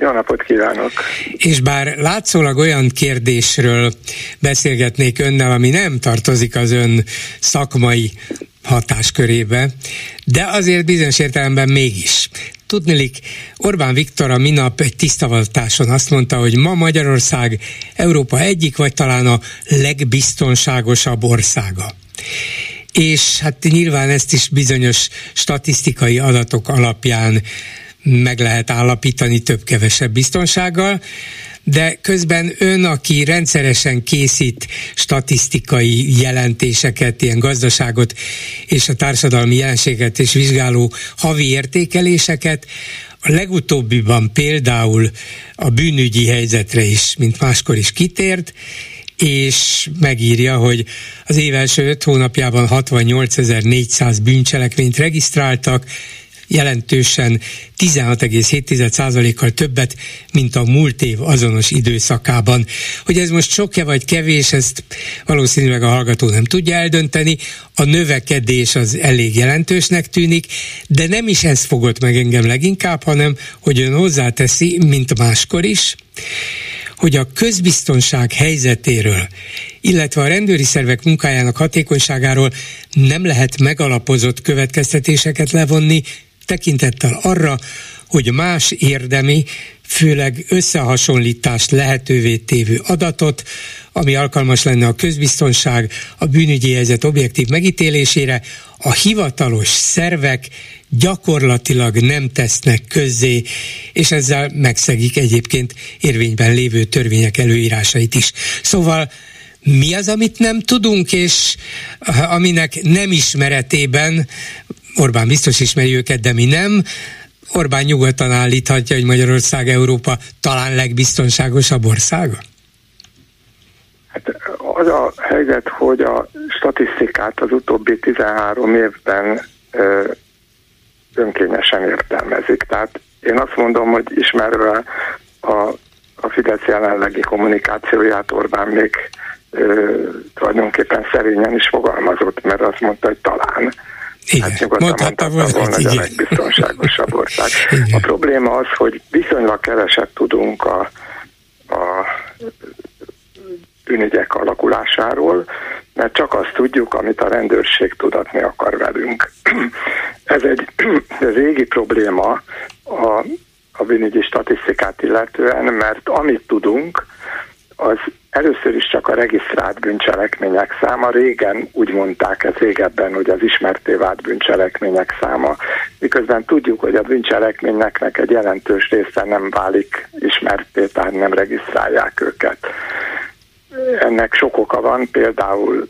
Jó napot kívánok! És bár látszólag olyan kérdésről beszélgetnék önnel, ami nem tartozik az ön szakmai hatáskörébe, de azért bizonyos értelemben mégis. Tudnilik, Orbán Viktor a minap egy tisztavatáson azt mondta, hogy ma Magyarország Európa egyik, vagy talán a legbiztonságosabb országa. És hát nyilván ezt is bizonyos statisztikai adatok alapján meg lehet állapítani több-kevesebb biztonsággal, de közben ön, aki rendszeresen készít statisztikai jelentéseket, ilyen gazdaságot és a társadalmi jelenséget és vizsgáló havi értékeléseket, A legutóbbiban például a bűnügyi helyzetre is, mint máskor is kitért, és megírja, hogy az év első öt hónapjában 68.400 bűncselekményt regisztráltak, jelentősen 16,7%-kal többet, mint a múlt év azonos időszakában. Hogy ez most sokja vagy kevés, ezt valószínűleg a hallgató nem tudja eldönteni. A növekedés az elég jelentősnek tűnik, de nem is ez fogott meg engem leginkább, hanem hogy ön hozzáteszi, mint máskor is, hogy a közbiztonság helyzetéről, illetve a rendőri szervek munkájának hatékonyságáról nem lehet megalapozott következtetéseket levonni, tekintettel arra, hogy más érdemi, főleg összehasonlítást lehetővé tévő adatot, ami alkalmas lenne a közbiztonság, a bűnügyi helyzet objektív megítélésére, a hivatalos szervek gyakorlatilag nem tesznek közzé, és ezzel megszegik egyébként érvényben lévő törvények előírásait is. Szóval mi az, amit nem tudunk, és aminek nem ismeretében Orbán biztos ismeri őket, de mi nem. Orbán nyugodtan állíthatja, hogy Magyarország Európa talán legbiztonságosabb országa? Hát az a helyzet, hogy a statisztikát az utóbbi 13 évben ö, önkényesen értelmezik. Tehát én azt mondom, hogy ismerve a, a Fidesz jelenlegi kommunikációját Orbán még ö, tulajdonképpen szerényen is fogalmazott, mert azt mondta, hogy talán. Igen, hát mondhatta volna, volna hogy a legbiztonságosabb ország. Igen. A probléma az, hogy viszonylag keveset tudunk a, a bűnügyek alakulásáról, mert csak azt tudjuk, amit a rendőrség tudatni akar velünk. [CLEARS THROAT] Ez egy [CLEARS THROAT] régi probléma a, a bűnügyi statisztikát illetően, mert amit tudunk, az először is csak a regisztrált bűncselekmények száma. Régen úgy mondták ez régebben, hogy az ismerté vált bűncselekmények száma, miközben tudjuk, hogy a bűncselekményeknek egy jelentős része nem válik ismerté, tehát nem regisztrálják őket. Ennek sok oka van, például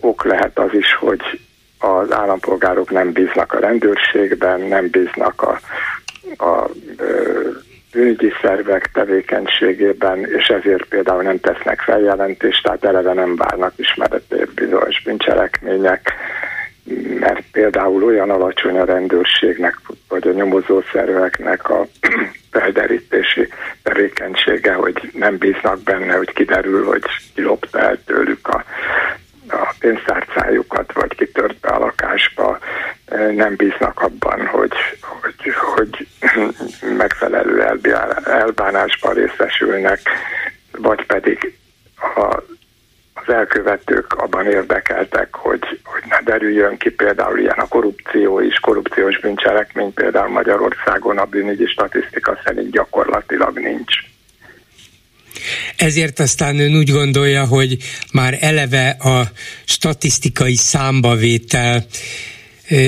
ok lehet az is, hogy az állampolgárok nem bíznak a rendőrségben, nem bíznak a, a, a bűnügyi szervek tevékenységében, és ezért például nem tesznek feljelentést, tehát eleve nem várnak ismeretét bizonyos bűncselekmények, mert például olyan alacsony a rendőrségnek, vagy a nyomozó szerveknek a [CLEARS THROAT] felderítési tevékenysége, hogy nem bíznak benne, hogy kiderül, hogy kilopta el tőlük a a pénztárcájukat, vagy kitört be a lakásba, nem bíznak abban, hogy, hogy, hogy [CLEARS THROAT] megfelelő elbánásban részesülnek, vagy pedig a, az elkövetők abban érdekeltek, hogy, hogy ne derüljön ki például ilyen a korrupció is, korrupciós bűncselekmény például Magyarországon a bűnügyi statisztika szerint gyakorlatilag nincs. Ezért aztán ön úgy gondolja, hogy már eleve a statisztikai számbavétel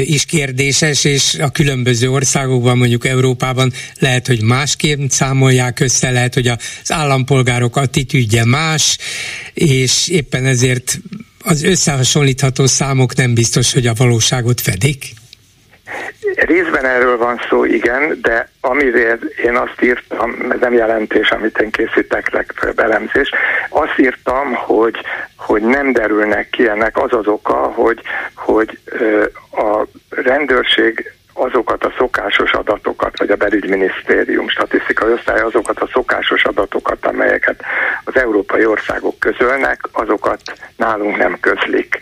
is kérdéses, és a különböző országokban, mondjuk Európában lehet, hogy másképp számolják össze, lehet, hogy az állampolgárok attitűdje más, és éppen ezért az összehasonlítható számok nem biztos, hogy a valóságot fedik. Részben erről van szó, igen, de amire én azt írtam, ez nem jelentés, amit én készítek legfeljebb elemzés, azt írtam, hogy, hogy nem derülnek ki ennek az az oka, hogy, hogy a rendőrség azokat a szokásos adatokat, vagy a belügyminisztérium statisztikai osztály azokat a szokásos adatokat, amelyeket az európai országok közölnek, azokat nálunk nem közlik.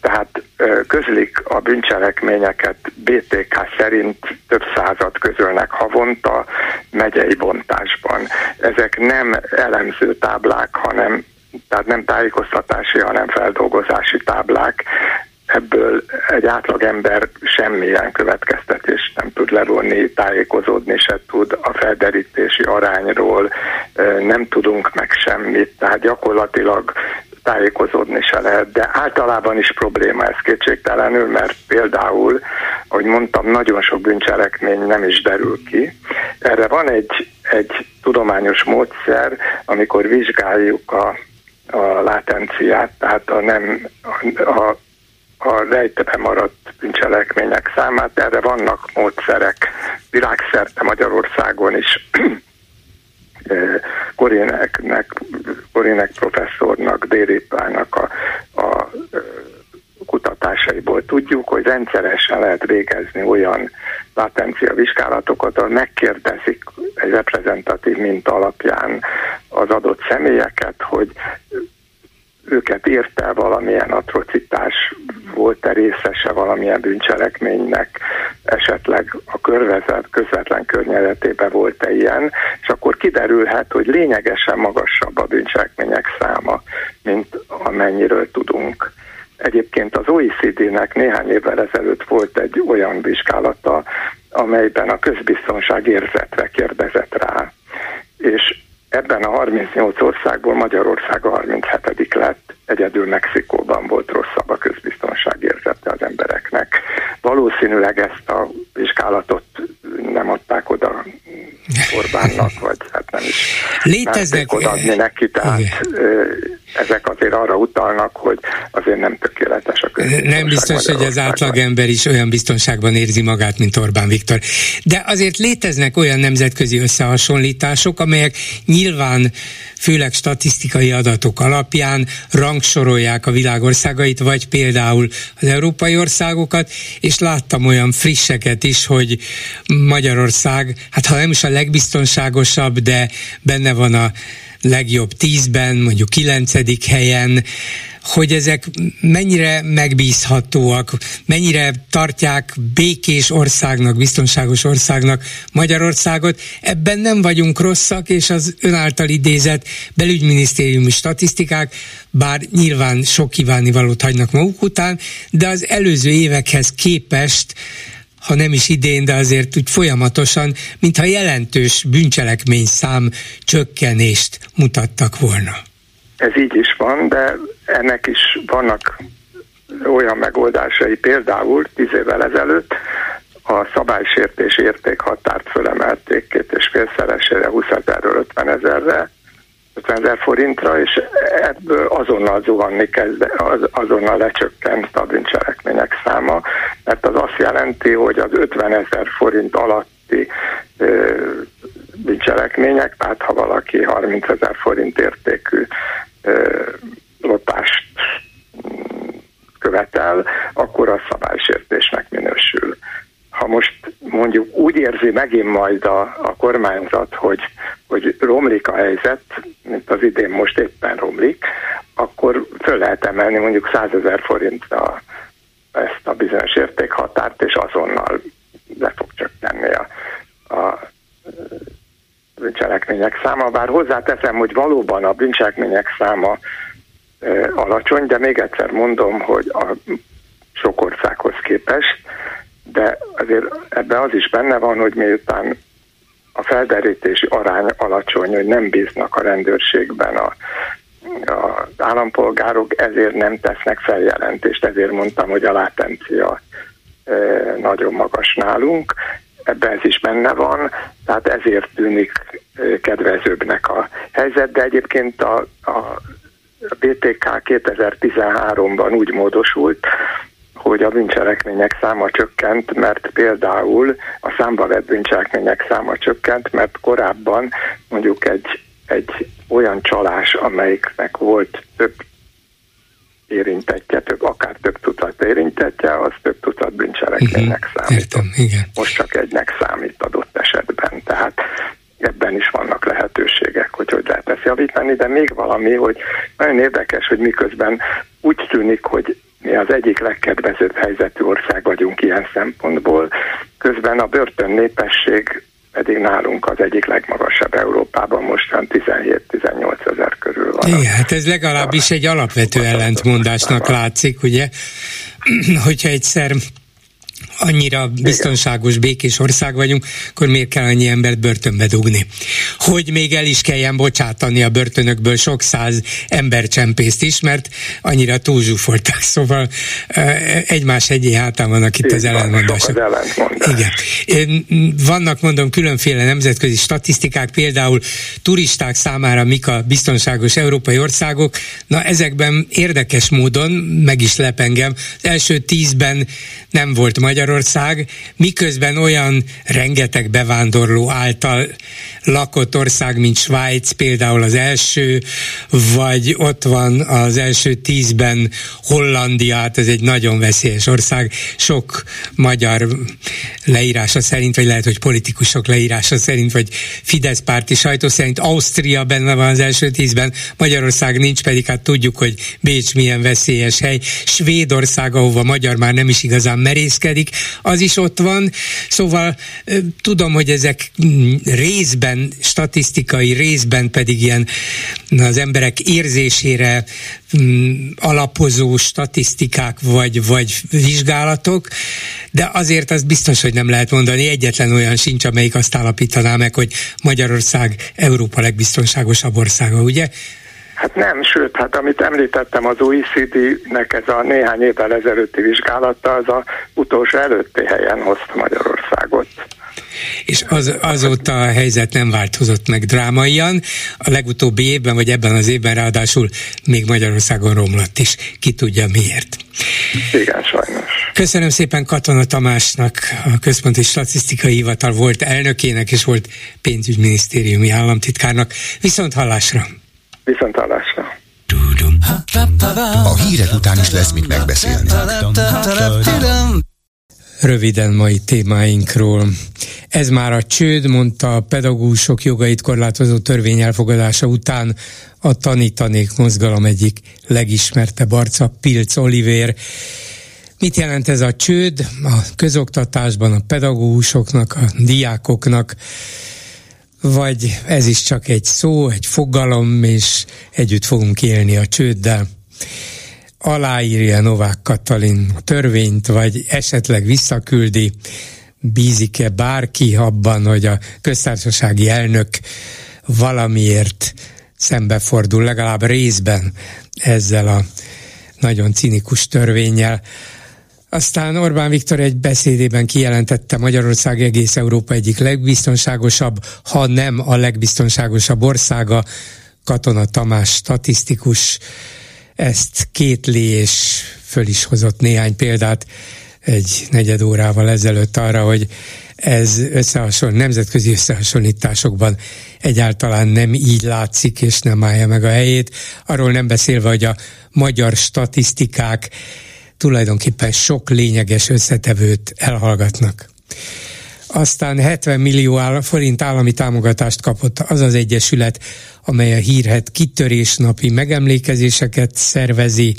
Tehát közlik a bűncselekményeket BTK szerint több százat közölnek havonta megyei bontásban. Ezek nem elemző táblák, hanem tehát nem tájékoztatási, hanem feldolgozási táblák, ebből egy átlagember semmilyen következtetést nem tud levonni, tájékozódni se tud a felderítési arányról, nem tudunk meg semmit, tehát gyakorlatilag tájékozódni se lehet, de általában is probléma ez kétségtelenül, mert például, ahogy mondtam, nagyon sok bűncselekmény nem is derül ki. Erre van egy, egy tudományos módszer, amikor vizsgáljuk a, a látenciát, tehát a nem a, a a rejtebe maradt bűncselekmények számát. Erre vannak módszerek világszerte Magyarországon is. [CLEARS THROAT] Koréneknek, Korének professzornak, Dérépának a, a kutatásaiból tudjuk, hogy rendszeresen lehet végezni olyan latencia vizsgálatokat, ahol megkérdezik egy reprezentatív minta alapján az adott személyeket, hogy őket érte valamilyen atrocitás, volt-e részese valamilyen bűncselekménynek, esetleg a körvezet közvetlen környezetében volt-e ilyen, és akkor kiderülhet, hogy lényegesen magasabb a bűncselekmények száma, mint amennyiről tudunk. Egyébként az OECD-nek néhány évvel ezelőtt volt egy olyan vizsgálata, amelyben a közbiztonság érzetre kérdezett rá. És ebben a 38 országból Magyarország a 37 lett, egyedül Mexikóban volt rosszabb a közbiztonság érzete az embereknek. Valószínűleg ezt a vizsgálatot nem adták oda Orbánnak, vagy hát nem is Léteznek... odaadni neki, tehát Igen ezek azért arra utalnak, hogy azért nem tökéletes a Nem biztos, hogy az átlagember is olyan biztonságban érzi magát, mint Orbán Viktor. De azért léteznek olyan nemzetközi összehasonlítások, amelyek nyilván főleg statisztikai adatok alapján rangsorolják a világországait, vagy például az európai országokat, és láttam olyan frisseket is, hogy Magyarország, hát ha nem is a legbiztonságosabb, de benne van a legjobb tízben, mondjuk kilencedik helyen, hogy ezek mennyire megbízhatóak, mennyire tartják békés országnak, biztonságos országnak Magyarországot. Ebben nem vagyunk rosszak, és az ön által idézett belügyminisztériumi statisztikák, bár nyilván sok kívánivalót hagynak maguk után, de az előző évekhez képest ha nem is idén, de azért úgy folyamatosan, mintha jelentős bűncselekmény szám csökkenést mutattak volna. Ez így is van, de ennek is vannak olyan megoldásai, például tíz évvel ezelőtt a szabálysértés értékhatárt fölemelték két és félszeresére, 20 ezerről 50 ezerre, 50 ezer forintra, és ebből azonnal zuhanni kezd, az, azonnal lecsökkent a bűncselekmények száma, mert az azt jelenti, hogy az 50 ezer forint alatti ö, bűncselekmények, tehát ha valaki 30 ezer forint értékű ö, lopást követel, akkor a szabálysértésnek minősül ha most mondjuk úgy érzi megint majd a, a kormányzat, hogy, hogy romlik a helyzet, mint az idén most éppen romlik, akkor föl lehet emelni mondjuk 100 ezer forintra ezt a bizonyos értékhatárt, és azonnal le fog csökkenni a, a bűncselekmények száma. Bár hozzáteszem, hogy valóban a bűncselekmények száma e, alacsony, de még egyszer mondom, hogy a sok országhoz képest de azért ebben az is benne van, hogy miután a felderítési arány alacsony, hogy nem bíznak a rendőrségben a, a állampolgárok, ezért nem tesznek feljelentést, ezért mondtam, hogy a látencia e, nagyon magas nálunk, ebben ez is benne van, tehát ezért tűnik e, kedvezőbbnek a helyzet, de egyébként a, a BTK 2013-ban úgy módosult, hogy a bűncselekmények száma csökkent, mert például a számba vett bűncselekmények száma csökkent, mert korábban mondjuk egy, egy olyan csalás, amelyiknek volt több érintettje, több, akár több tucat érintettje, az több tucat bűncselekménynek uh-huh. számít. Értem, igen. Most csak egynek számít adott esetben. Tehát ebben is vannak lehetőségek, hogy hogy lehet ezt javítani, de még valami, hogy nagyon érdekes, hogy miközben úgy tűnik, hogy mi az egyik legkedvezőbb helyzetű ország vagyunk ilyen szempontból, közben a börtön népesség pedig nálunk az egyik legmagasabb Európában, mostan 17-18 ezer körül van. Igen, hát ez legalábbis egy alapvető ellentmondásnak látszik, ugye, [CLEARS THROAT] hogyha egyszer annyira biztonságos, békés ország vagyunk, akkor miért kell annyi embert börtönbe dugni? Hogy még el is kelljen bocsátani a börtönökből sok száz embercsempészt is, mert annyira túlzsúfolták. [LAUGHS] Szóval egymás egyé hátán vannak itt Így az ellenmondások. Igen. Vannak, mondom, különféle nemzetközi statisztikák, például turisták számára mik a biztonságos európai országok. Na, ezekben érdekes módon meg is lep engem. Az első tízben nem volt Magyarország, miközben olyan rengeteg bevándorló által lakott ország, mint Svájc például az első, vagy ott van az első tízben Hollandia, hát ez egy nagyon veszélyes ország, sok magyar leírása szerint, vagy lehet, hogy politikusok leírása szerint, vagy Fidesz párti sajtó szerint Ausztria benne van az első tízben, Magyarország nincs, pedig hát tudjuk, hogy Bécs milyen veszélyes hely. Svédország, ahova magyar már nem is igazán merészkedik, az is ott van. Szóval tudom, hogy ezek mm, részben statisztikai, részben pedig ilyen az emberek érzésére mm, alapozó statisztikák vagy, vagy vizsgálatok, de azért az biztos, hogy nem lehet mondani, egyetlen olyan sincs, amelyik azt állapítaná meg, hogy Magyarország Európa legbiztonságosabb országa, ugye? Hát nem, sőt, hát amit említettem, az OECD-nek ez a néhány évvel ezelőtti vizsgálata, az a utolsó előtti helyen hozta Magyarországot. És az, azóta a helyzet nem változott meg drámaian. A legutóbbi évben, vagy ebben az évben ráadásul még Magyarországon romlott is. Ki tudja miért. Igen, sajnos. Köszönöm szépen Katona Tamásnak, a Központi Statisztikai Hivatal volt elnökének, és volt pénzügyminisztériumi államtitkárnak. Viszont hallásra! Viszont hallásra! A hírek után is lesz mit megbeszélni. Röviden mai témáinkról. Ez már a csőd, mondta a pedagógusok jogait korlátozó törvény elfogadása után a Tanítanék mozgalom egyik legismertebb arca, Pilc Olivér. Mit jelent ez a csőd a közoktatásban a pedagógusoknak, a diákoknak? Vagy ez is csak egy szó, egy fogalom, és együtt fogunk élni a csőddel. Aláírja Novák Katalin a törvényt, vagy esetleg visszaküldi, bízik-e bárki abban, hogy a köztársasági elnök valamiért szembefordul, legalább részben ezzel a nagyon cinikus törvényel. Aztán Orbán Viktor egy beszédében kijelentette Magyarország egész Európa egyik legbiztonságosabb, ha nem a legbiztonságosabb országa. Katona Tamás statisztikus ezt kétli és föl is hozott néhány példát egy negyed órával ezelőtt arra, hogy ez összehasonl, nemzetközi összehasonlításokban egyáltalán nem így látszik, és nem állja meg a helyét. Arról nem beszélve, hogy a magyar statisztikák tulajdonképpen sok lényeges összetevőt elhallgatnak. Aztán 70 millió forint állami támogatást kapott az az egyesület, amely a hírhet kitörésnapi megemlékezéseket szervezi,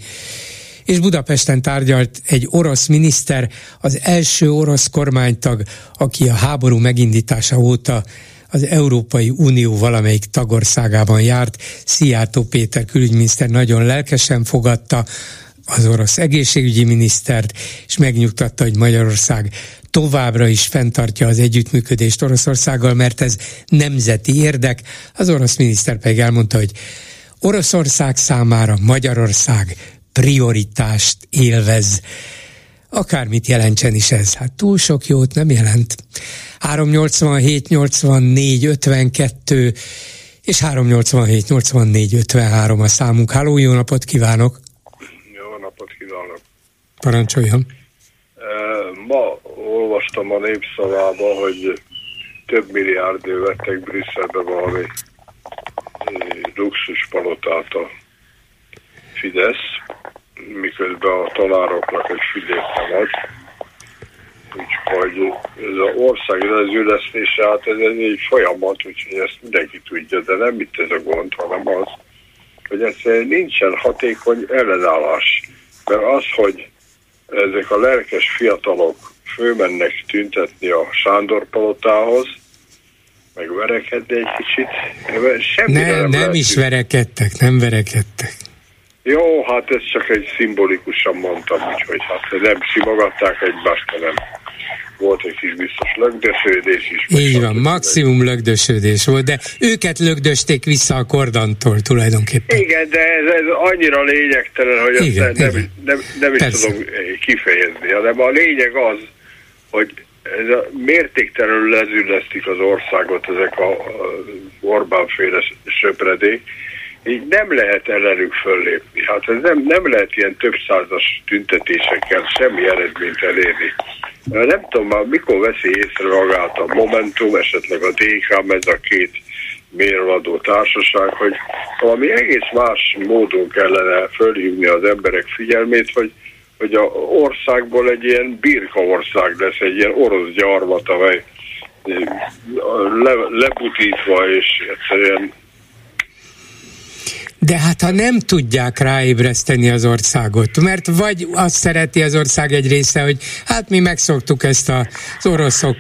és Budapesten tárgyalt egy orosz miniszter, az első orosz kormánytag, aki a háború megindítása óta az Európai Unió valamelyik tagországában járt. Szijjártó Péter külügyminiszter nagyon lelkesen fogadta, az orosz egészségügyi minisztert, és megnyugtatta, hogy Magyarország továbbra is fenntartja az együttműködést Oroszországgal, mert ez nemzeti érdek. Az orosz miniszter pedig elmondta, hogy Oroszország számára Magyarország prioritást élvez. Akármit jelentsen is ez, hát túl sok jót nem jelent. 387 84 52 és 387 84 53 a számunk. Háló, jó napot kívánok! Parancsoljon. Ma olvastam a népszavába, hogy több milliárd vettek Brüsszelbe valami luxus palotát a Fidesz, miközben a tanároknak egy fidét nem ad. Úgyhogy ez az ország rendezőlesztése, hát ez egy folyamat, úgyhogy ezt mindenki tudja, de nem itt ez a gond, hanem az, hogy egyszerűen nincsen hatékony ellenállás. Mert az, hogy ezek a lelkes fiatalok fölmennek tüntetni a Sándor palotához, meg verekedni egy kicsit. Semmi ne, nem, nem is verekedtek, nem verekedtek. Jó, hát ez csak egy szimbolikusan mondtam, úgyhogy hát nem simogatták egymást, hanem volt egy kis biztos lögdösődés is. Így van, maximum lögdösődés volt, de őket lögdösték vissza a kordantól tulajdonképpen. Igen, de ez, ez annyira lényegtelen, hogy igen, ezt nem, igen. nem, nem is Persze. tudom kifejezni, hanem a lényeg az, hogy ez a mértéktelenül lezüllesztik az országot ezek a, a Orbán-féle söpredék, így nem lehet ellenük föllépni. Hát ez nem, nem lehet ilyen több százas tüntetésekkel semmi eredményt elérni. Nem tudom már, mikor veszi észre magát a Momentum, esetleg a DK, ez a két mérvadó társaság, hogy valami egész más módon kellene fölhívni az emberek figyelmét, hogy, hogy a országból egy ilyen birka ország lesz, egy ilyen orosz gyarmat, amely le, lebutítva és egyszerűen De hát ha nem tudják ráébreszteni az országot, mert vagy azt szereti az ország egy része, hogy hát mi megszoktuk ezt az oroszok,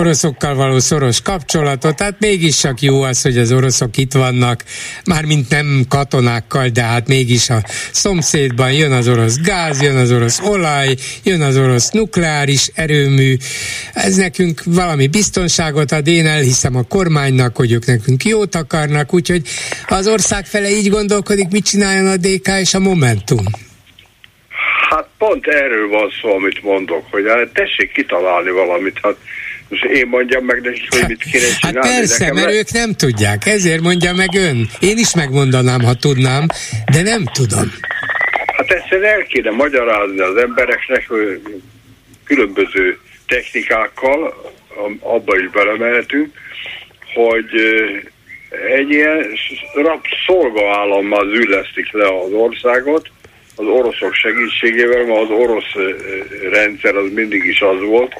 oroszokkal való szoros kapcsolatot, hát mégis csak jó az, hogy az oroszok itt vannak, mármint nem katonákkal, de hát mégis a szomszédban jön az orosz gáz, jön az orosz olaj, jön az orosz nukleáris erőmű, ez nekünk valami biztonságot ad, én elhiszem a kormánynak, hogy ők nekünk jót akarnak, úgyhogy az ország fele így gondolkodik, mit csináljon a DK és a Momentum? Hát pont erről van szó, amit mondok, hogy hát tessék kitalálni valamit. Hát most én mondjam meg nekik, hogy mit kéne Hát csinálni. persze, Nekem mert le- ők nem tudják, ezért mondja meg ön. Én is megmondanám, ha tudnám, de nem tudom. Hát ezt el kéne magyarázni az embereknek hogy különböző technikákkal, abba is belemehetünk, hogy ö, egy ilyen rab szolgaállammal züllesztik le az országot, az oroszok segítségével, mert az orosz ö, ö, rendszer az mindig is az volt,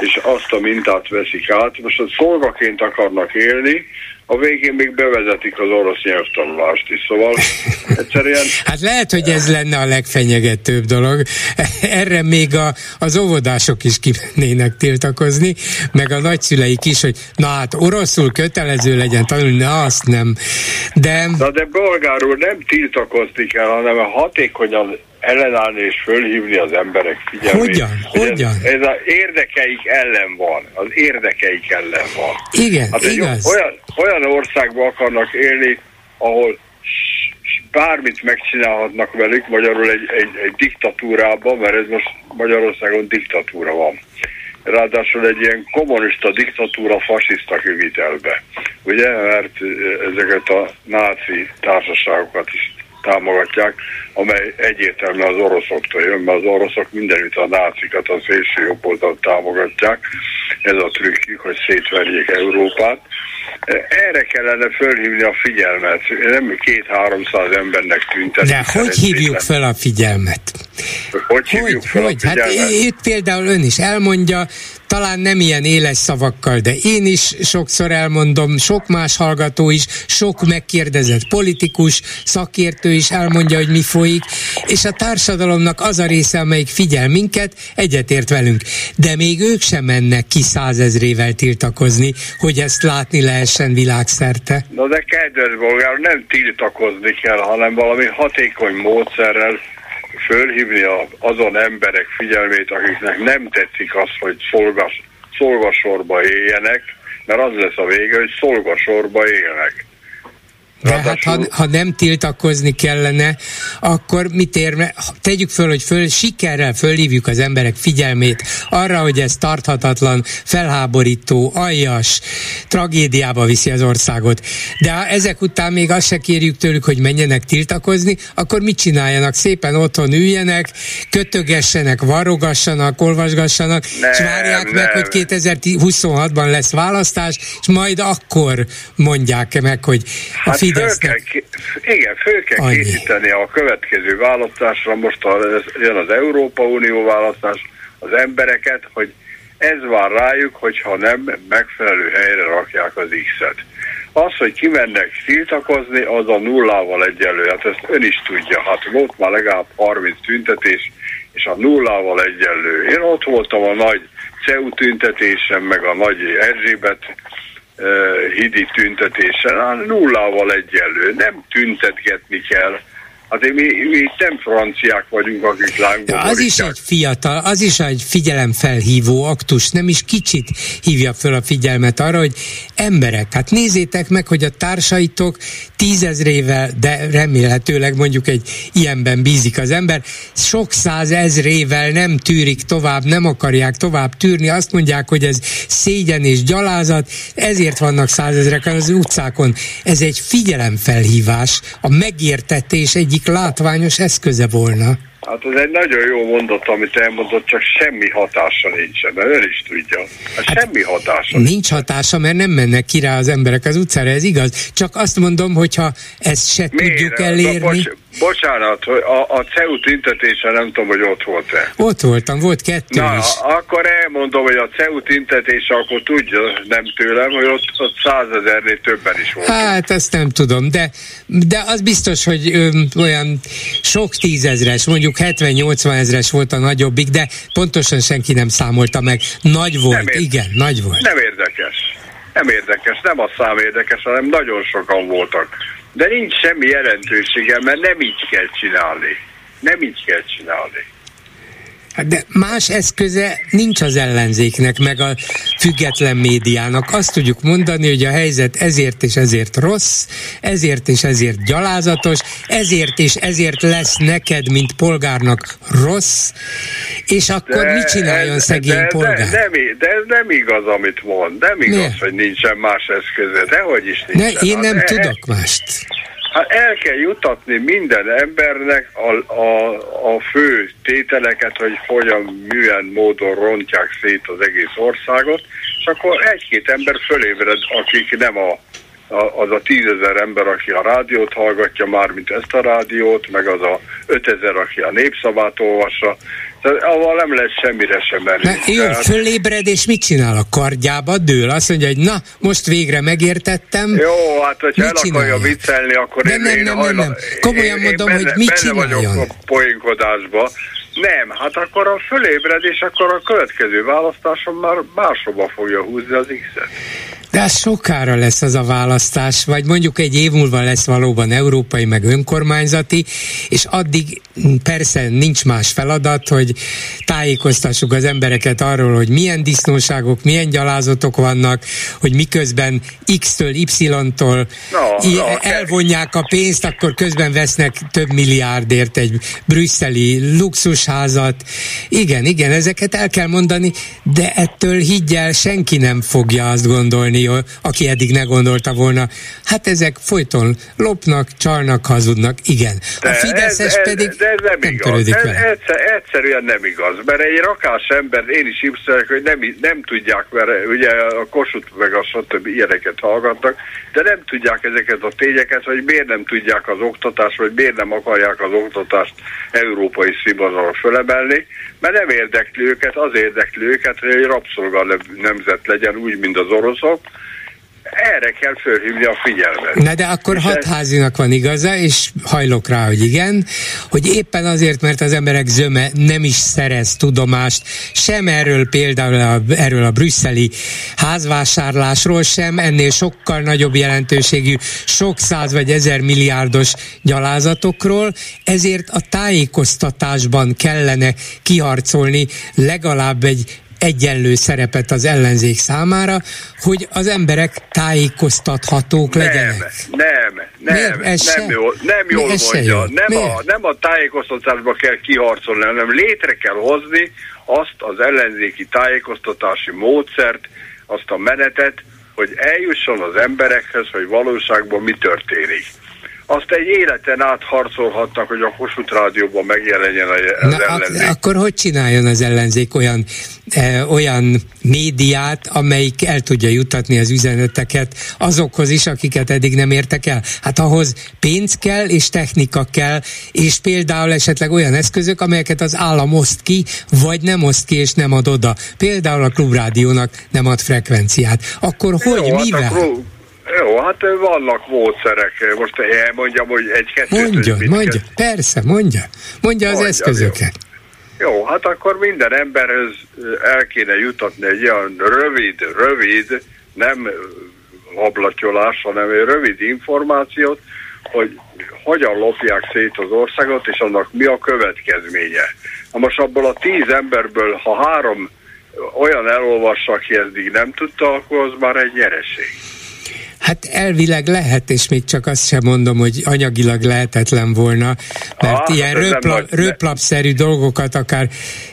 és azt a mintát veszik át. Most a szolgaként akarnak élni, a végén még bevezetik az orosz nyelvtanulást is. Szóval egyszerűen [LAUGHS] Hát lehet, hogy ez lenne a legfenyegetőbb dolog. Erre még a, az óvodások is kimennének tiltakozni, meg a nagyszüleik is, hogy na hát oroszul kötelező legyen tanulni, na azt nem. De Na de bolgár úr, nem tiltakozni kell, hanem hatékonyan ellenállni és fölhívni az emberek figyelmét. Hogyan? Hogy Hogyan? Ez, ez az érdekeik ellen van. Az érdekeik ellen van. igen, Hát igaz. olyan, olyan országban akarnak élni, ahol bármit megcsinálhatnak velük, magyarul egy, egy, egy diktatúrában, mert ez most Magyarországon diktatúra van. Ráadásul egy ilyen kommunista diktatúra fasiszta kivitelbe. Ugye, mert ö, ezeket a náci társaságokat is támogatják, amely egyértelműen az oroszoktól jön, mert az oroszok mindenütt a nácikat, az szélső jobb oldalt támogatják. Ez a trükkjük, hogy szétverjék Európát. Erre kellene fölhívni a figyelmet. Nem két-háromszáz embernek tüntetik. De hogy hívjuk fel a figyelmet? Hogy hívjuk Hogy, fel hogy? a Hát figyelmet? itt például ön is elmondja, talán nem ilyen éles szavakkal, de én is sokszor elmondom, sok más hallgató is, sok megkérdezett politikus, szakértő is elmondja, hogy mi folyik, és a társadalomnak az a része, amelyik figyel minket, egyetért velünk. De még ők sem mennek ki százezrével tiltakozni, hogy ezt látni lehessen világszerte. Na de kedves bolgár, nem tiltakozni kell, hanem valami hatékony módszerrel fölhívni azon emberek figyelmét, akiknek nem tetszik az, hogy szolgas, szolgasorba éljenek, mert az lesz a vége, hogy szolgasorba élnek. De hát ha, ha nem tiltakozni kellene, akkor mit érne? Tegyük föl, hogy föl, sikerrel fölhívjuk az emberek figyelmét arra, hogy ez tarthatatlan, felháborító, aljas, tragédiába viszi az országot. De ha ezek után még azt se kérjük tőlük, hogy menjenek tiltakozni, akkor mit csináljanak? Szépen otthon üljenek, kötögessenek, varogassanak, olvasgassanak, Nem, és várják nem. meg, hogy 2026-ban lesz választás, és majd akkor mondják meg, hogy a Hát föl Fidesznek kell, ké- igen, föl kell Annyi. készíteni a következő választásra, most a, jön az Európa Unió választás, az embereket, hogy ez vár rájuk, hogyha nem megfelelő helyre rakják az X-et. Az, hogy kimennek tiltakozni, az a nullával egyenlő. Hát ezt ön is tudja. Hát volt már legalább 30 tüntetés, és a nullával egyenlő. Én ott voltam a nagy CEU tüntetésen, meg a nagy Erzsébet hidi tüntetésen, nullával egyenlő. Nem tüntetgetni kell, Azért mi, mi nem franciák vagyunk, akik lángba Az is egy fiatal, az is egy figyelemfelhívó aktus, nem is kicsit hívja föl a figyelmet arra, hogy emberek, hát nézzétek meg, hogy a társaitok tízezrével, de remélhetőleg mondjuk egy ilyenben bízik az ember, sok százezrével nem tűrik tovább, nem akarják tovább tűrni, azt mondják, hogy ez szégyen és gyalázat, ezért vannak százezrek az utcákon. Ez egy figyelemfelhívás, a megértetés egyik látványos eszköze volna. Hát ez egy nagyon jó mondat, amit elmondott, csak semmi hatása nincsen, de ön is tudja. Hát, hát semmi hatása. Nincs hatása, mert nem mennek ki rá az emberek az utcára, ez igaz. Csak azt mondom, hogyha ezt se Miért? tudjuk elérni. Bocs, bocsánat, a, a CEU tüntetése nem tudom, hogy ott volt-e. Ott voltam, volt kettő Na, is. akkor elmondom, hogy a CEU tüntetése, akkor tudja, nem tőlem, hogy ott, ott százezernél többen is volt. Hát ezt nem tudom, de, de az biztos, hogy ö, olyan sok tízezres, mondjuk 70-80 ezres volt a nagyobbik, de pontosan senki nem számolta meg. Nagy volt, ér- igen, nagy volt. Nem érdekes. Nem érdekes, nem a szám érdekes, hanem nagyon sokan voltak. De nincs semmi jelentősége, mert nem így kell csinálni. Nem így kell csinálni. De más eszköze nincs az ellenzéknek, meg a független médiának. Azt tudjuk mondani, hogy a helyzet ezért és ezért rossz, ezért és ezért gyalázatos, ezért és ezért lesz neked, mint polgárnak rossz, és akkor de, mit csináljon ez, szegény de, polgár? De, nem, de ez nem igaz, amit mond. Nem igaz, ne. hogy nincsen más eszköze. Dehogy is nincsen. Ne, én nem tudok mást. Hát el kell jutatni minden embernek a, a, a fő tételeket, hogy hogyan, milyen módon rontják szét az egész országot, és akkor egy-két ember fölébred, akik nem a, a, az a tízezer ember, aki a rádiót hallgatja, már mint ezt a rádiót, meg az a ötezer, aki a népszavát olvassa, tehát avval nem lesz semmire sem menni. Jó, Tehát... fölébred, és mit csinál a kardjába? Dől, azt mondja, hogy na, most végre megértettem. Jó, hát hogyha el akarja viccelni, akkor De én, nem, én nem, nem, nem. Komolyan én, mondom, én benne, hogy mit benne csináljon? vagyok a poénkodásba. Nem, hát akkor a fölébred, és akkor a következő választáson már máshova fogja húzni az X-et. De az sokára lesz az a választás, vagy mondjuk egy év múlva lesz valóban európai, meg önkormányzati, és addig persze nincs más feladat, hogy tájékoztassuk az embereket arról, hogy milyen disznóságok, milyen gyalázatok vannak, hogy miközben X-től Y-tól no, no, elvonják a pénzt, akkor közben vesznek több milliárdért egy brüsszeli luxusházat. Igen, igen, ezeket el kell mondani, de ettől higgyel senki nem fogja azt gondolni, Unió, aki eddig ne gondolta volna, hát ezek folyton lopnak, csalnak, hazudnak, igen. De a Fideszes ez, ez, pedig de ez nem, nem igaz. törődik ez, vele. Egyszer, egyszerűen nem igaz, mert egy rakás ember, én is hipszerek, hogy nem, nem tudják, mert ugye a Kossuth meg a stb. ilyeneket hallgatnak, de nem tudják ezeket a tényeket, hogy miért nem tudják az oktatást, vagy miért nem akarják az oktatást európai színvonalra fölemelni, mert nem érdekli őket, az érdekli őket, hogy egy rabszolga nemzet legyen, úgy, mint az oroszok, erre kell fölhívni a figyelmet. Na de akkor és hatházinak van igaza, és hajlok rá, hogy igen, hogy éppen azért, mert az emberek zöme nem is szerez tudomást, sem erről például a, erről a brüsszeli házvásárlásról, sem ennél sokkal nagyobb jelentőségű, sok száz vagy ezer milliárdos gyalázatokról, ezért a tájékoztatásban kellene kiharcolni legalább egy egyenlő szerepet az ellenzék számára, hogy az emberek tájékoztathatók nem, legyenek. Nem, nem, ez nem, se? jól, nem jól mondja. Nem a, nem a tájékoztatásba kell kiharcolni, hanem létre kell hozni azt az ellenzéki tájékoztatási módszert, azt a menetet, hogy eljusson az emberekhez, hogy valóságban mi történik azt egy életen át harcolhattak, hogy a Kossuth Rádióban megjelenjen az Na, ellenzék. Ak- akkor hogy csináljon az ellenzék olyan, e, olyan médiát, amelyik el tudja jutatni az üzeneteket azokhoz is, akiket eddig nem értek el? Hát ahhoz pénz kell, és technika kell, és például esetleg olyan eszközök, amelyeket az állam oszt ki, vagy nem oszt ki, és nem ad oda. Például a klubrádiónak nem ad frekvenciát. Akkor hogy, Jó, mivel? Hát a klub jó, hát vannak módszerek. Most elmondjam, hogy egy-kettőt... Mondja, mondja, persze, mondja. Mondja az mondja, eszközöket. Jó. jó, hát akkor minden emberhez el kéne jutatni egy olyan rövid, rövid, nem ablatyolás, hanem egy rövid információt, hogy hogyan lopják szét az országot, és annak mi a következménye. Na most abból a tíz emberből, ha három olyan elolvassa, aki eddig nem tudta, akkor az már egy nyereség. Hát elvileg lehet, és még csak azt sem mondom, hogy anyagilag lehetetlen volna, mert ah, ilyen röplap, röplapszerű dolgokat akár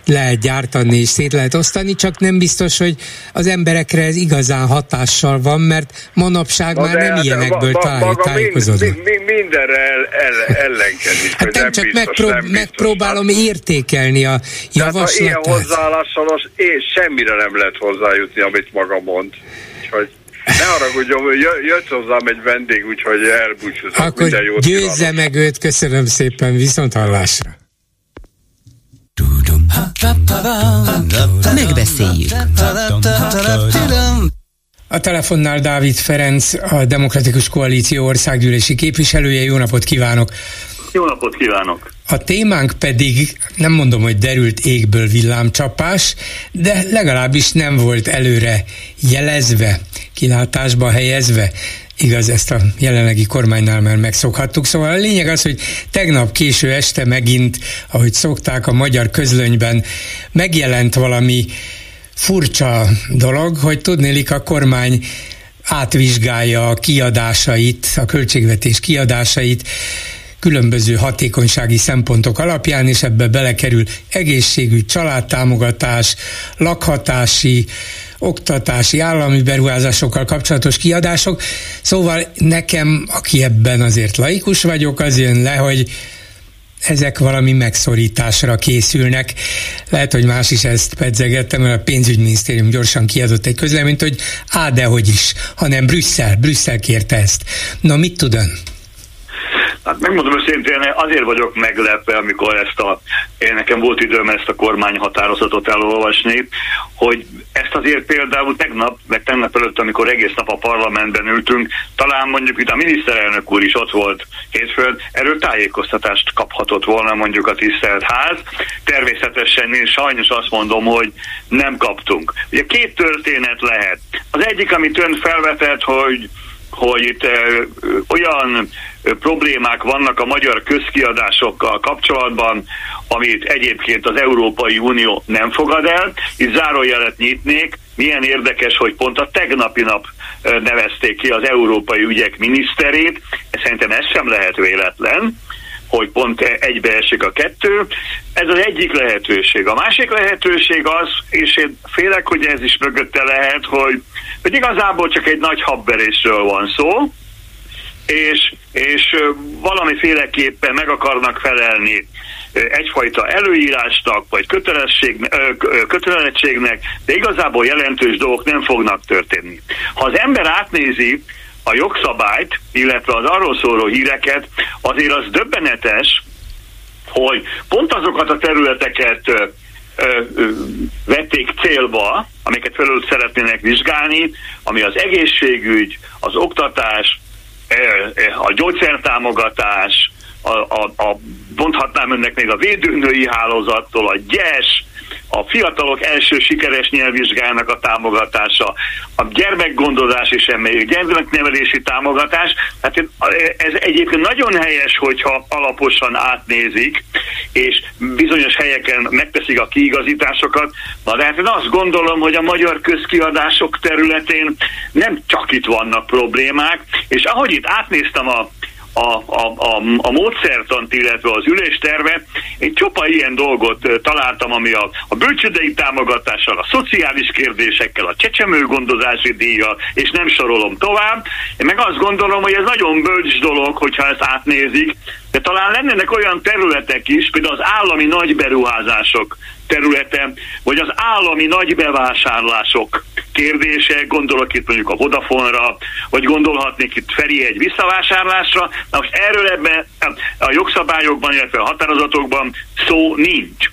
lehet gyártani és szét lehet osztani, csak nem biztos, hogy az emberekre ez igazán hatással van, mert manapság Na már nem hát ilyenekből ma, táj, tájékozódnak. Mind, mind, mindenre el, el, ellenkezik. Hát nem, nem csak biztos, megprób- nem biztos, megpróbálom hát, értékelni a javaslatát. Hát, ilyen hozzáállással az, és semmire nem lehet hozzájutni, amit maga mond. Úgyhogy ne haragudjon, jött hozzám egy vendég, úgyhogy elbúcsúzom. Akkor jót győzze kívánok. meg őt, köszönöm szépen, viszont hallásra. Megbeszéljük. A telefonnál Dávid Ferenc, a Demokratikus Koalíció országgyűlési képviselője. Jó napot kívánok! Jó napot kívánok! A témánk pedig, nem mondom, hogy derült égből villámcsapás, de legalábbis nem volt előre jelezve, kilátásba helyezve. Igaz, ezt a jelenlegi kormánynál már megszokhattuk. Szóval a lényeg az, hogy tegnap késő este megint, ahogy szokták a magyar közlönyben, megjelent valami furcsa dolog, hogy tudnélik a kormány átvizsgálja a kiadásait, a költségvetés kiadásait, különböző hatékonysági szempontok alapján, és ebbe belekerül egészségügy, családtámogatás, lakhatási, oktatási, állami beruházásokkal kapcsolatos kiadások. Szóval nekem, aki ebben azért laikus vagyok, az jön le, hogy ezek valami megszorításra készülnek. Lehet, hogy más is ezt pedzegettem, mert a pénzügyminisztérium gyorsan kiadott egy közleményt, hogy á, de hogy is, hanem Brüsszel, Brüsszel kérte ezt. Na, mit tud ön? Hát megmondom őszintén, azért vagyok meglepve, amikor ezt a, én nekem volt időm ezt a kormányhatározatot elolvasni, hogy ezt azért például tegnap, meg tegnap előtt, amikor egész nap a parlamentben ültünk, talán mondjuk itt a miniszterelnök úr is ott volt hétfőn, erről tájékoztatást kaphatott volna mondjuk a tisztelt ház. Természetesen én sajnos azt mondom, hogy nem kaptunk. Ugye két történet lehet. Az egyik, amit ön felvetett, hogy hogy itt ö, olyan problémák vannak a magyar közkiadásokkal kapcsolatban, amit egyébként az Európai Unió nem fogad el. Itt zárójelet nyitnék, milyen érdekes, hogy pont a tegnapi nap nevezték ki az európai ügyek miniszterét, szerintem ez sem lehet véletlen, hogy pont egybeesik a kettő. Ez az egyik lehetőség. A másik lehetőség az, és én félek, hogy ez is mögötte lehet, hogy, hogy igazából csak egy nagy habverésről van szó, és, és valamiféleképpen meg akarnak felelni egyfajta előírásnak, vagy kötelesség, kötelezettségnek, de igazából jelentős dolgok nem fognak történni. Ha az ember átnézi a jogszabályt, illetve az arról szóló híreket, azért az döbbenetes, hogy pont azokat a területeket vették célba, amiket felül szeretnének vizsgálni, ami az egészségügy, az oktatás, a gyógyszertámogatás, a, a, a, mondhatnám önnek még a védőnői hálózattól, a GYES, a fiatalok első sikeres nyelvvizsgának a támogatása, a gyermekgondozás és gyermeknevelési támogatás, hát ez egyébként nagyon helyes, hogyha alaposan átnézik, és bizonyos helyeken megteszik a kiigazításokat, na de hát én azt gondolom, hogy a magyar közkiadások területén nem csak itt vannak problémák, és ahogy itt átnéztem a a, a, a, a módszertant, illetve az üléstervet, egy csopa ilyen dolgot találtam, ami a, a bölcsödei támogatással, a szociális kérdésekkel, a csecsemőgondozási díjjal, és nem sorolom tovább. Én meg azt gondolom, hogy ez nagyon bölcs dolog, hogyha ezt átnézik, de talán lennének olyan területek is, például az állami nagy beruházások területe, vagy az állami nagy bevásárlások kérdése, gondolok itt mondjuk a Vodafone-ra, vagy gondolhatnék itt Feri egy visszavásárlásra, na most erről ebben a jogszabályokban, illetve a határozatokban szó nincs.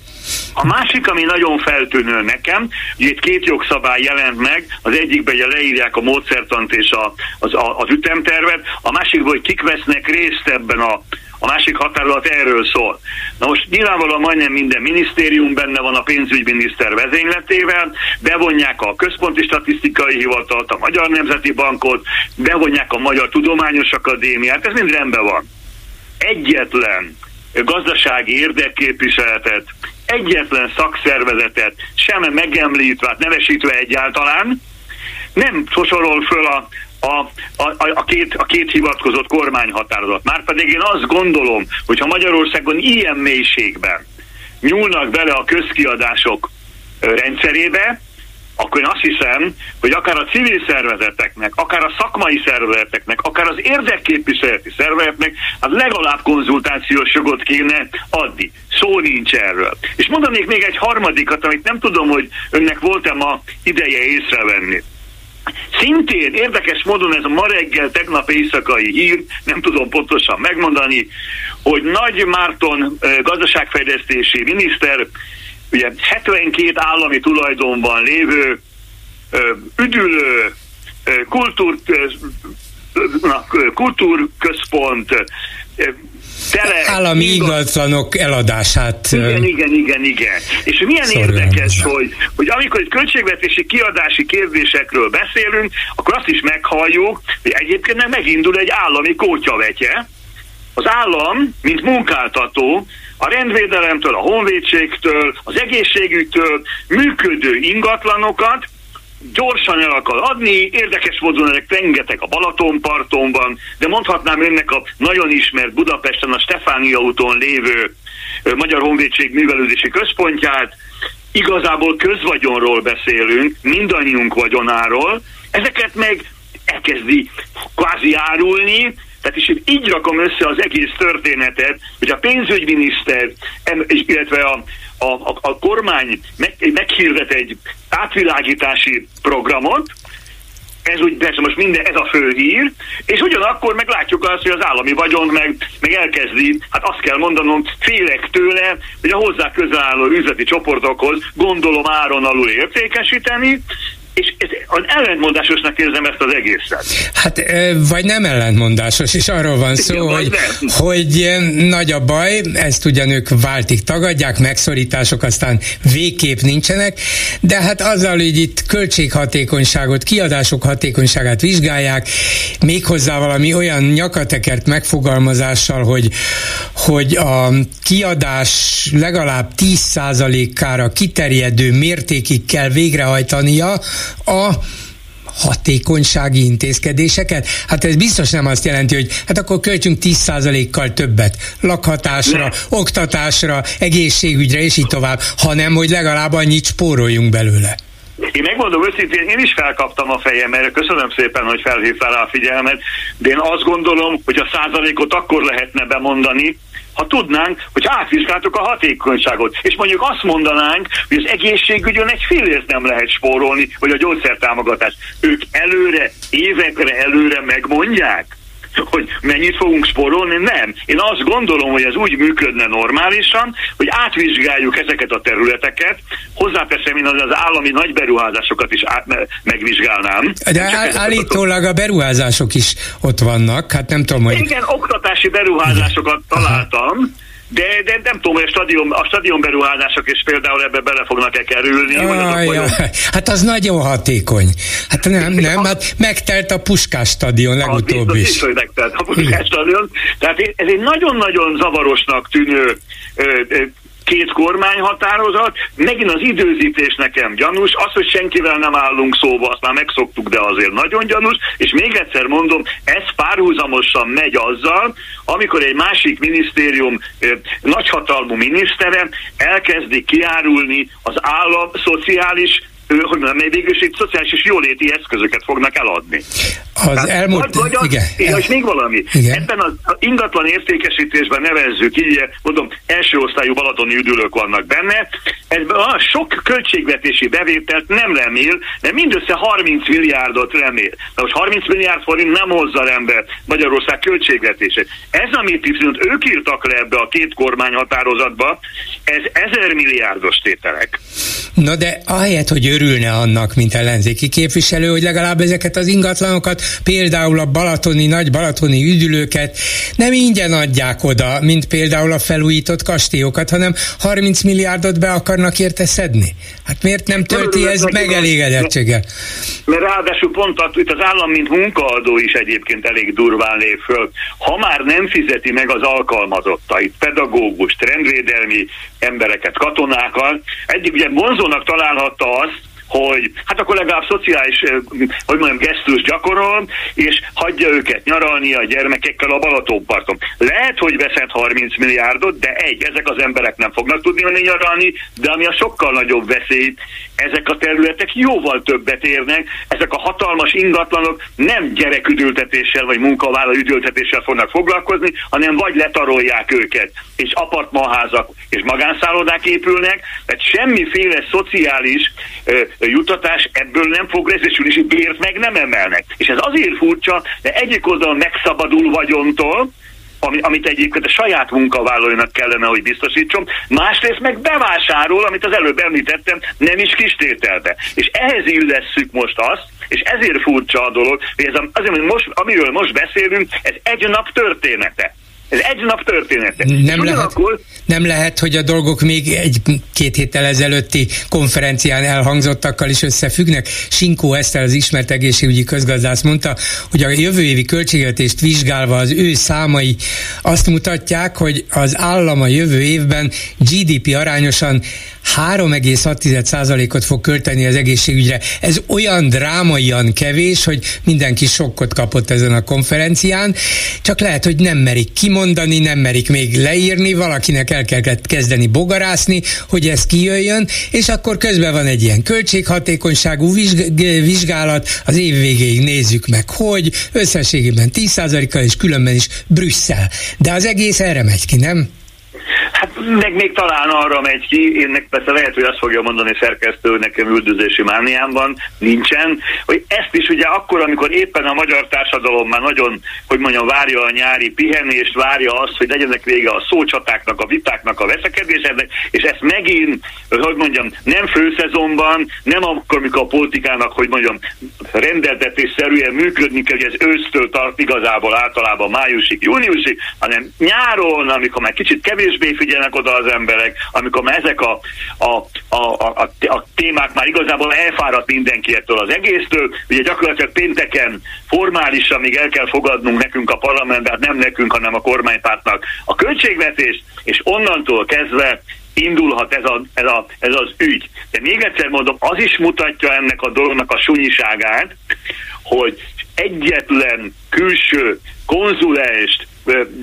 A másik, ami nagyon feltűnő nekem, hogy itt két jogszabály jelent meg, az egyikben ugye leírják a módszertant és a, az, a, az ütemtervet, a másikban, hogy kik vesznek részt ebben a a másik határozat erről szól. Na most nyilvánvalóan majdnem minden minisztérium benne van a pénzügyminiszter vezényletével, bevonják a Központi Statisztikai Hivatalt, a Magyar Nemzeti Bankot, bevonják a Magyar Tudományos Akadémiát, ez mind rendben van. Egyetlen gazdasági érdekképviseletet, egyetlen szakszervezetet sem megemlítve, hát nevesítve egyáltalán, nem sorol föl a, a, a, a, két, a két hivatkozott kormányhatározat. Márpedig én azt gondolom, hogy ha Magyarországon ilyen mélységben nyúlnak bele a közkiadások rendszerébe, akkor én azt hiszem, hogy akár a civil szervezeteknek, akár a szakmai szervezeteknek, akár az érdekképviseleti szervezeteknek, hát legalább konzultációs jogot kéne adni. Szó nincs erről. És mondanék még egy harmadikat, amit nem tudom, hogy önnek volt-e ma ideje észrevenni. Szintén érdekes módon ez a ma reggel, tegnap éjszakai hír, nem tudom pontosan megmondani, hogy Nagy Márton gazdaságfejlesztési miniszter ugye 72 állami tulajdonban lévő üdülő kultúr, kultúrközpont tele... Állami ingatlanok eladását... Igen, igen, igen, igen. És milyen érdekes, hogy, hogy amikor egy költségvetési kiadási kérdésekről beszélünk, akkor azt is meghalljuk, hogy egyébként megindul egy állami kótyavetje. Az állam, mint munkáltató, a rendvédelemtől, a honvédségtől, az egészségügytől működő ingatlanokat gyorsan el akar adni, érdekes módon ezek rengeteg a Balatonparton van, de mondhatnám önnek a nagyon ismert Budapesten a Stefánia úton lévő Magyar Honvédség művelődési központját, igazából közvagyonról beszélünk, mindannyiunk vagyonáról, ezeket meg elkezdi kvázi árulni, tehát is így rakom össze az egész történetet, hogy a pénzügyminiszter, illetve a, a, a, a kormány meg, meghirdet egy átvilágítási programot, ez úgy persze most minden, ez a fő hír, és ugyanakkor meg látjuk azt, hogy az állami vagyon meg, meg elkezdi, hát azt kell mondanom, félek tőle, hogy a hozzá közel álló üzleti csoportokhoz gondolom áron alul értékesíteni, és ez, az ellentmondásosnak érzem ezt az egészet. Hát, vagy nem ellentmondásos, és arról van szó, Igen, hogy, hogy nagy a baj, ezt ugyan ők váltig tagadják, megszorítások aztán végképp nincsenek, de hát azzal, hogy itt költséghatékonyságot, kiadások hatékonyságát vizsgálják, méghozzá valami olyan nyakatekert megfogalmazással, hogy, hogy a kiadás legalább 10%-ára kiterjedő mértékig kell végrehajtania, a hatékonysági intézkedéseket? Hát ez biztos nem azt jelenti, hogy hát akkor költsünk 10%-kal többet lakhatásra, ne. oktatásra, egészségügyre és így tovább, hanem hogy legalább annyit spóroljunk belőle. Én megmondom őszintén, én is felkaptam a fejem erre, köszönöm szépen, hogy felhívtál rá a figyelmet, de én azt gondolom, hogy a százalékot akkor lehetne bemondani, ha tudnánk, hogy átvizsgáltuk a hatékonyságot, és mondjuk azt mondanánk, hogy az egészségügyön egy fillért nem lehet spórolni, vagy a gyógyszertámogatás. Ők előre, évekre előre megmondják, hogy mennyit fogunk spórolni, nem. Én azt gondolom, hogy ez úgy működne normálisan, hogy átvizsgáljuk ezeket a területeket, hozzáteszem én az, az állami nagy beruházásokat is át, megvizsgálnám. De áll, állítólag a beruházások is ott vannak, hát nem tudom, hogy... Igen, oktatási beruházásokat találtam, de, de nem tudom, hogy a stadion, a stadion beruházások is például ebbe bele fognak-e kerülni. Ah, ja. Hát az nagyon hatékony. Hát nem, [LAUGHS] nem, hát megtelt a Puskás stadion legutóbb is. Biztos, hogy megtelt a Puskás stadion. Tehát ez egy nagyon-nagyon zavarosnak tűnő két kormányhatározat, megint az időzítés nekem gyanús, az, hogy senkivel nem állunk szóba, azt már megszoktuk, de azért nagyon gyanús, és még egyszer mondom, ez párhuzamosan megy azzal, amikor egy másik minisztérium nagyhatalmú minisztere elkezdi kiárulni az állam szociális hogy mondjam, végül is itt szociális és jóléti eszközöket fognak eladni. Az Tehát, elmúlt... Vagy, vagy igen. És el... még valami. Igen. Ebben az ingatlan értékesítésben nevezzük, így mondom, első osztályú balatoni üdülők vannak benne, ebben a sok költségvetési bevételt nem remél, de mindössze 30 milliárdot remél. Na most 30 milliárd forint nem hozza rendbe Magyarország költségvetését. Ez, amit viszont ők írtak le ebbe a két kormányhatározatba, ez ezer milliárdos tételek. Na de ahelyett, hogy örülne annak, mint ellenzéki képviselő, hogy legalább ezeket az ingatlanokat például a balatoni, nagy balatoni üdülőket nem ingyen adják oda, mint például a felújított kastélyokat, hanem 30 milliárdot be akarnak érte szedni. Hát miért nem tölti ez megelégedettséggel? Mert ráadásul pont itt az állam, mint munkaadó is egyébként elég durván lép föl. Ha már nem fizeti meg az alkalmazottait, pedagógus, rendvédelmi embereket, katonákat, egyik ugye vonzónak találhatta azt, hogy hát akkor legalább szociális, hogy mondjam, gesztus gyakorol, és hagyja őket nyaralni a gyermekekkel a Balatonparton. Lehet, hogy veszed 30 milliárdot, de egy, ezek az emberek nem fognak tudni menni nyaralni, de ami a sokkal nagyobb veszély, ezek a területek jóval többet érnek, ezek a hatalmas ingatlanok nem gyereküdültetéssel vagy munkavállaló üdültetéssel fognak foglalkozni, hanem vagy letarolják őket, és apartmanházak és magánszállodák épülnek, tehát semmiféle szociális ö, jutatás ebből nem fog részesülni, és bért meg nem emelnek. És ez azért furcsa, de egyik oldalon megszabadul vagyontól, ami, amit egyébként a saját munkavállalóinak kellene, hogy biztosítson, másrészt meg bevásárol, amit az előbb említettem, nem is kistételbe. És ehhez illesszük most azt, és ezért furcsa a dolog, hogy ez azért, hogy most, amiről most beszélünk, ez egy nap története. Ez egy nap története. Nem lehet, nem lehet, hogy a dolgok még egy-két héttel ezelőtti konferencián elhangzottakkal is összefüggnek. Sinkó Eszter, az ismert egészségügyi közgazdász mondta, hogy a jövő évi költségvetést vizsgálva az ő számai azt mutatják, hogy az állam a jövő évben GDP arányosan 3,6%-ot fog költeni az egészségügyre. Ez olyan drámaian kevés, hogy mindenki sokkot kapott ezen a konferencián, csak lehet, hogy nem merik kimondani, nem merik még leírni, valakinek el kell kezdeni bogarászni, hogy ez kijöjjön, és akkor közben van egy ilyen költséghatékonyságú vizsgálat, az év végéig nézzük meg, hogy összességében 10%-kal és különben is Brüsszel. De az egész erre megy ki, nem? Hát meg még talán arra megy ki, én persze lehet, hogy azt fogja mondani szerkesztő nekem üldözési mániámban, nincsen, hogy ezt is ugye akkor, amikor éppen a magyar társadalom már nagyon, hogy mondjam, várja a nyári pihenést, várja azt, hogy legyenek vége a szócsatáknak, a vitáknak, a veszekedéseknek, és ezt megint, hogy mondjam, nem főszezonban, nem akkor, amikor a politikának, hogy mondjam, rendeltetésszerűen működni kell, hogy ez ősztől tart igazából általában májusig, júniusig, hanem nyáron, amikor már kicsit kevésbé figyelnek oda az emberek, amikor már ezek a, a, a, a, a témák már igazából elfáradt mindenki ettől az egésztől, ugye gyakorlatilag pénteken formálisan még el kell fogadnunk nekünk a parlamentben, hát nem nekünk, hanem a kormánypártnak a költségvetést, és onnantól kezdve indulhat ez, a, ez, a, ez az ügy. De még egyszer mondom, az is mutatja ennek a dolognak a sunyiságát, hogy egyetlen külső konzulenst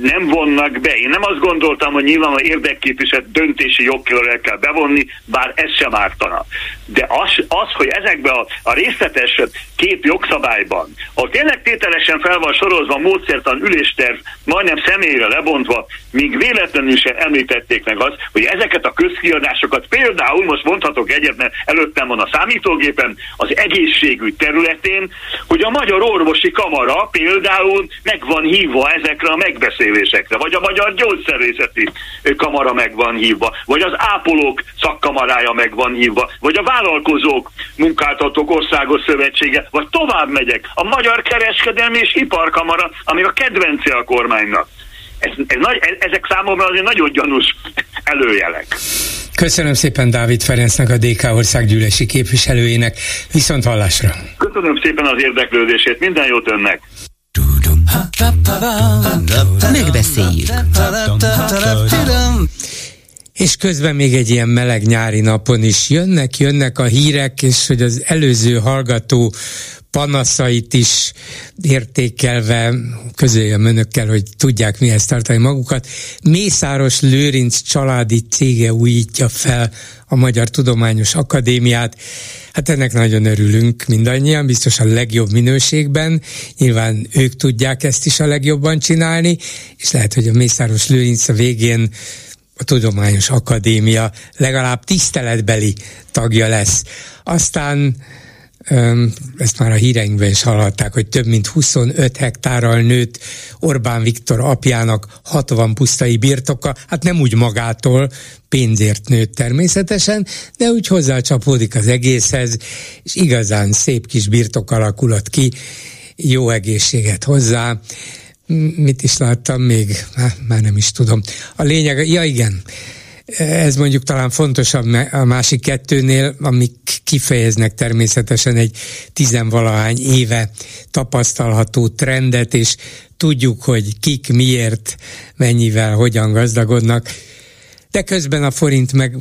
nem vonnak be. Én nem azt gondoltam, hogy nyilván a érdekképviselet döntési jogkörrel kell bevonni, bár ez sem ártana. De az, az hogy ezekbe a, a részletes két jogszabályban, ahol tényleg tételesen fel van sorozva módszertan ülésterv, majdnem személyre lebontva, míg véletlenül sem említették meg azt, hogy ezeket a közkiadásokat például, most mondhatok egyet, mert előttem van a számítógépen, az egészségügy területén, hogy a Magyar Orvosi Kamara például meg van hívva ezekre a megbeszélésekre, vagy a Magyar Gyógyszerészeti Kamara meg van hívva, vagy az ápolók szakkamarája meg van hívva, vagy a vállalkozók munkáltatók országos szövetsége, vagy tovább megyek, a Magyar Kereskedelmi és Iparkamara, ami a kedvence a kormánynak. Ez, ez, ez, ezek számomra azért nagyon gyanús előjelek. Köszönöm szépen Dávid Ferencnek, a DK országgyűlési képviselőjének. Viszont hallásra. Köszönöm szépen az érdeklődését. Minden jót önnek. Megbeszéljük. És közben még egy ilyen meleg nyári napon is jönnek, jönnek a hírek, és hogy az előző hallgató panaszait is értékelve közöljem önökkel, hogy tudják mihez tartani magukat. Mészáros Lőrinc családi cége újítja fel a Magyar Tudományos Akadémiát. Hát ennek nagyon örülünk mindannyian, biztos a legjobb minőségben. Nyilván ők tudják ezt is a legjobban csinálni, és lehet, hogy a Mészáros Lőrinc a végén a Tudományos Akadémia legalább tiszteletbeli tagja lesz. Aztán ezt már a híreinkben is hallhatták, hogy több mint 25 hektárral nőtt Orbán Viktor apjának 60 pusztai birtoka, hát nem úgy magától, pénzért nőtt természetesen, de úgy hozzácsapódik az egészhez, és igazán szép kis birtok alakulat ki, jó egészséget hozzá. Mit is láttam még? Há, már nem is tudom. A lényeg, ja igen, ez mondjuk talán fontosabb a másik kettőnél, amik kifejeznek természetesen egy tizenvalahány éve tapasztalható trendet, és tudjuk, hogy kik miért, mennyivel, hogyan gazdagodnak. De közben a forint meg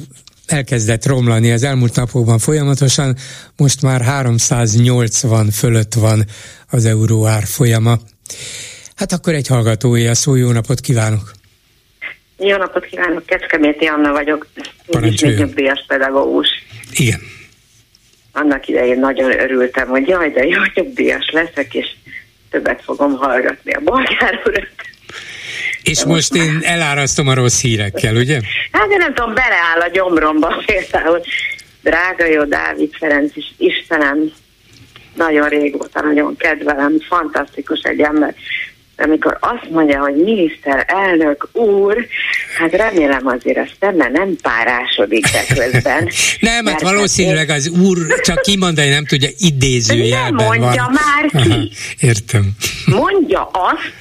elkezdett romlani az elmúlt napokban folyamatosan, most már 380 fölött van az euró árfolyama. Hát akkor egy hallgatója szó, jó napot kívánok! Jó napot kívánok, Kecskeméti Anna vagyok, még nyugdíjas pedagógus. Igen. Annak idején nagyon örültem, hogy jaj, de jó nyugdíjas leszek, és többet fogom hallgatni a bolgár urat. És most én elárasztom a rossz hírekkel, ugye? Hát de nem tudom, beleáll a gyomromba például. Drága jó Dávid Ferenc is, Istenem, nagyon régóta nagyon kedvelem, fantasztikus egy ember amikor azt mondja, hogy miniszterelnök úr, hát remélem azért nem, mert nem párásodik be közben. [LAUGHS] nem, hát valószínűleg az úr csak kimondani nem tudja, idézőjelben Nem mondja van. már ki. Aha, értem. Mondja azt,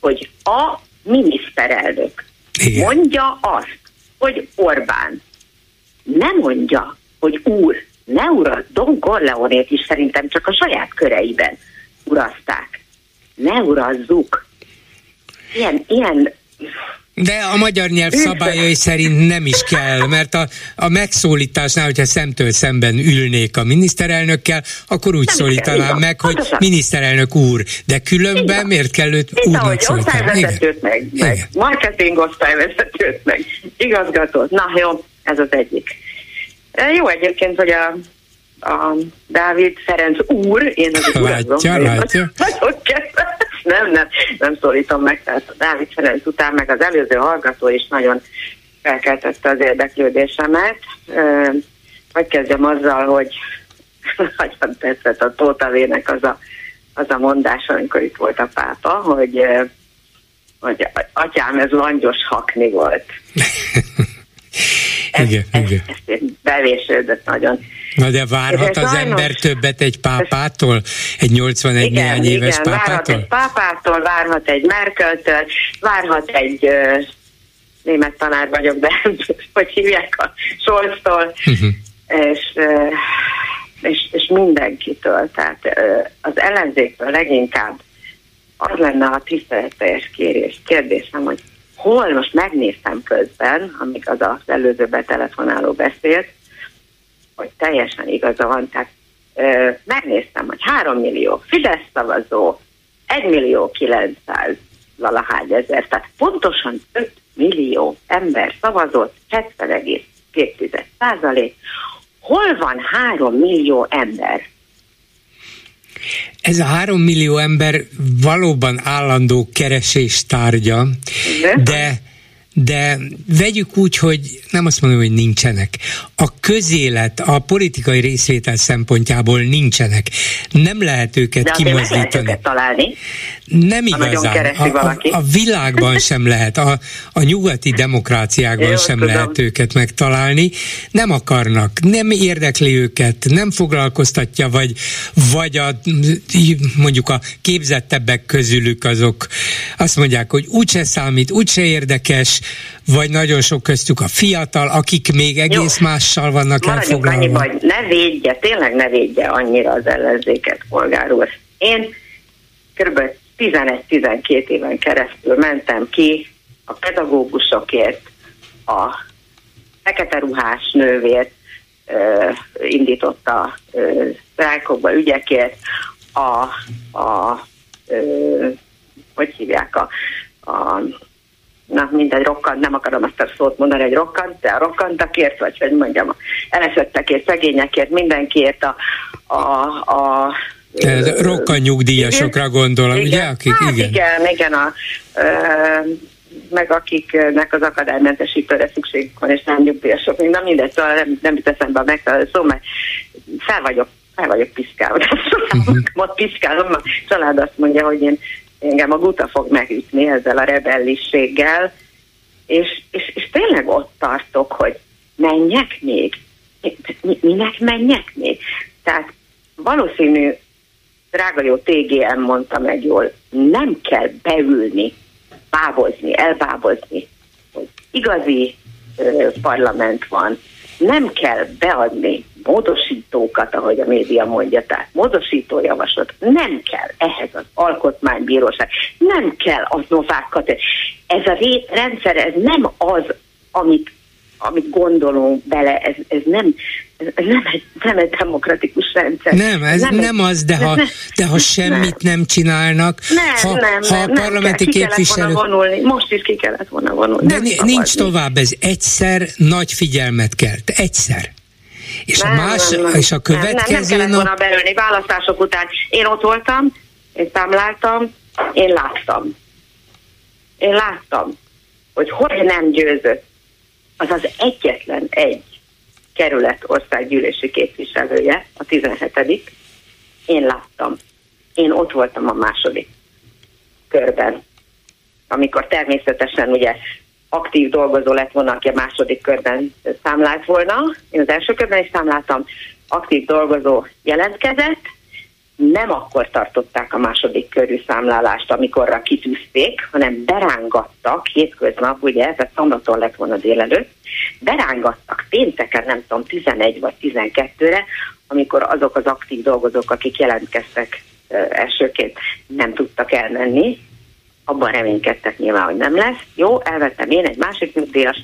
hogy a miniszterelnök. Igen. Mondja azt, hogy Orbán. Nem mondja, hogy úr. Ne urat, Don Corleonét is szerintem csak a saját köreiben urazták ne urazzuk. Ilyen, ilyen de a magyar nyelv szabályai szerint nem is kell, mert a, a megszólításnál, hogyha szemtől szemben ülnék a miniszterelnökkel, akkor úgy nem szólítanám kell, meg, hogy miniszterelnök úr, de különben igen. miért kell őt Itt úrnak szólítani? Igen. meg, meg marketing osztályvezetőt meg, igazgatót. Na jó, ez az egyik. Jó egyébként, hogy a a Dávid Ferenc úr, én az látja, látja. Nagyon nem, nem, nem szólítom meg, tehát a Dávid Ferenc után meg az előző hallgató is nagyon felkeltette az érdeklődésemet. Hogy kezdjem azzal, hogy [LAUGHS] nagyon tetszett a Tóta Vének az a, az a mondás, amikor itt volt a pápa, hogy, hogy atyám, ez langyos hakni volt. [LAUGHS] igen, ez, igen. Ez, ez bevésődött nagyon. Na de várhat az sajnos, ember többet egy pápától? Egy 81 igen, néhány éves igen, pápától? várhat egy pápától, várhat egy Merkeltől, várhat egy német tanár vagyok, de [LAUGHS] hogy hívják a Scholztól, uh-huh. és, uh, és, és mindenkitől. Tehát az ellenzéktől leginkább az lenne a tiszteleteljes kérés, kérdésem, hogy hol most megnéztem közben, amíg az az előző betelefonáló beszélt, hogy teljesen igaza van. Tehát ö, megnéztem, hogy 3 millió Fidesz szavazó, 1 millió 900 valahány ezer, tehát pontosan 5 millió ember szavazott, 70,2 százalék. Hol van 3 millió ember? Ez a három millió ember valóban állandó keresés tárgya, de, de de vegyük úgy, hogy nem azt mondom, hogy nincsenek. A közélet, a politikai részvétel szempontjából nincsenek. Nem lehet őket de kimozdítani. Lehet őket találni. Nem igazán. A, a, a világban sem lehet, a, a nyugati demokráciákban Jó, sem tudom. lehet őket megtalálni. Nem akarnak, nem érdekli őket, nem foglalkoztatja, vagy, vagy a, mondjuk a képzettebbek közülük azok azt mondják, hogy úgyse számít, úgyse érdekes, vagy nagyon sok köztük a fiatal, akik még egész Jó. mással vannak Maradjunk elfoglalva. Annyi, ne védje, tényleg ne védje annyira az ellenzéket, polgár úr. Én kb. 11-12 éven keresztül mentem ki a pedagógusokért, a fekete ruhás nővért, ö, indította sztrájkokba ügyekért, a, a ö, hogy hívják, a, a na mindegy, rokkant, nem akarom azt a szót mondani, hogy rokkant, de a rokkantakért, vagy hogy mondjam, elesettekért, szegényekért, mindenkiért a, a, a Rokkan nyugdíjasokra gondolom, igen, ugye? Akik, hát igen. igen, igen, a, ö, meg akiknek az akadálymentesítőre szükség van, és nem nyugdíjasok, nem mindegy, szóval nem, nem jut eszembe a megfelelő szó, mert fel vagyok, fel vagyok piszkálva. Uh-huh. [LAUGHS] Most piszkálom, a család azt mondja, hogy én engem a guta fog megütni ezzel a rebellisséggel, és, és, és tényleg ott tartok, hogy menjek még? Minek menjek még? Tehát valószínű drága jó TGM mondta meg jól, nem kell beülni, bábozni, elbábozni, hogy igazi ö, parlament van, nem kell beadni módosítókat, ahogy a média mondja, tehát módosító javaslat, nem kell ehhez az alkotmánybíróság, nem kell a novákat. Ez a rendszer, ez nem az, amit amit gondolunk bele, ez, ez nem, ez nem, egy, nem egy demokratikus rendszer. Nem, ez nem, nem az, de ha, de ha semmit nem, nem csinálnak, nem, ha, nem, ha a parlamenti nem kell, képviselők... Ki vonulni, most is ki kellett volna vonulni. De nem nincs tovább, ez egyszer nagy figyelmet kelt, egyszer. És nem, a más, nem, és a következő nem, nem, nem kellett volna belőni. Választások után én ott voltam, én számláltam, én láttam. Én láttam, hogy hogy nem győzött az az egyetlen egy kerület országgyűlési képviselője, a 17 én láttam. Én ott voltam a második körben, amikor természetesen ugye aktív dolgozó lett volna, aki a második körben számlált volna. Én az első körben is számláltam, aktív dolgozó jelentkezett, nem akkor tartották a második körű számlálást, amikorra kitűzték, hanem berángattak, hétköznap, ugye, ez a szombaton lett volna délelőtt, berángattak pénteken, nem tudom, 11 vagy 12-re, amikor azok az aktív dolgozók, akik jelentkeztek elsőként, nem tudtak elmenni, abban reménykedtek nyilván, hogy nem lesz. Jó, elvettem én egy másik nyugdíjas,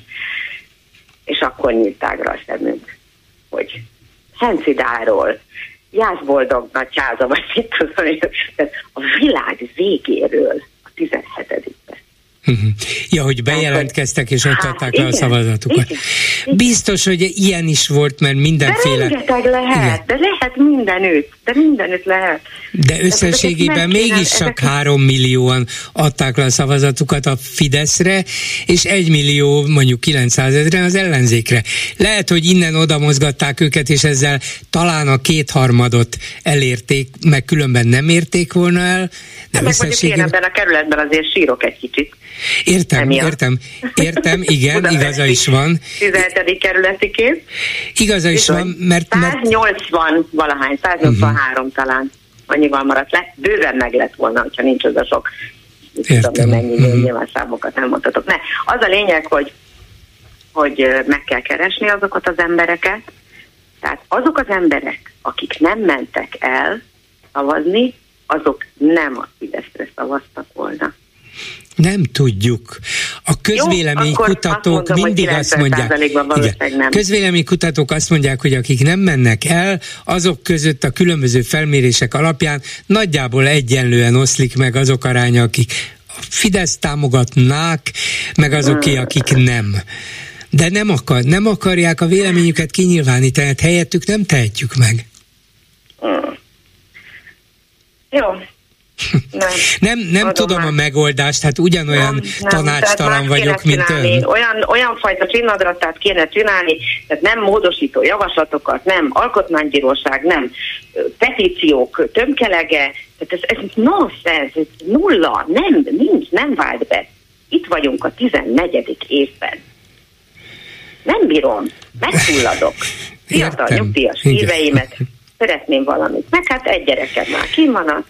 és akkor nyílt ágra a szemünk, hogy Hencidáról, Jászboldog nagyháza, vagy mit tudom, a világ végéről a 17 Ja, hogy bejelentkeztek és ott adták le a szavazatukat. Igen, Biztos, hogy ilyen is volt, mert mindenféle... De rengeteg lehet, igen. de lehet mindenütt, de mindenütt lehet. De összességében mégis csak három millióan adták le a szavazatukat a Fideszre, és egy millió, mondjuk 900 ezeren az ellenzékre. Lehet, hogy innen oda mozgatták őket, és ezzel talán a kétharmadot elérték, meg különben nem érték volna el. De meg összességében... mondjuk én ebben a kerületben azért sírok egy kicsit. Értem, Emiatt. értem, értem, [LAUGHS] igen, igaza is van. 17. kerületi kép. Igaza is van, mert... mert... 180 valahány, 183 uh-huh. Talán annyival maradt le. Bőven meg lett volna, ha nincs az a sok Értem. Tudom, mennyi uh-huh. nyilván számokat nem mondhatok. Ne, az a lényeg, hogy, hogy meg kell keresni azokat az embereket, tehát azok az emberek, akik nem mentek el szavazni, azok nem a Fideszre szavaztak volna. Nem tudjuk. A közvéleménykutatók Jó, mindig azt mondják, igen, közvéleménykutatók azt mondják, hogy akik nem mennek el, azok között a különböző felmérések alapján nagyjából egyenlően oszlik meg azok aránya, akik a Fidesz támogatnák, meg azok, hmm. akik nem. De nem, akar, nem akarják a véleményüket kinyilvánítani, tehát helyettük nem tehetjük meg. Hmm. Jó, nem, nem, nem tudom már. a megoldást, hát ugyanolyan nem, nem, tanácstalan vagyok, mint csinálni. ön. Olyan, olyan fajta csinnadratát kéne csinálni, tehát nem módosító javaslatokat, nem alkotmánybíróság, nem petíciók tömkelege, tehát ez, ez nonsense, ez nulla, nem, nincs, nem vált be. Itt vagyunk a 14. évben. Nem bírom, megfulladok. Fiatal, nyugdíjas éveimet, szeretném valamit. Meg hát egy gyerekem már kim van,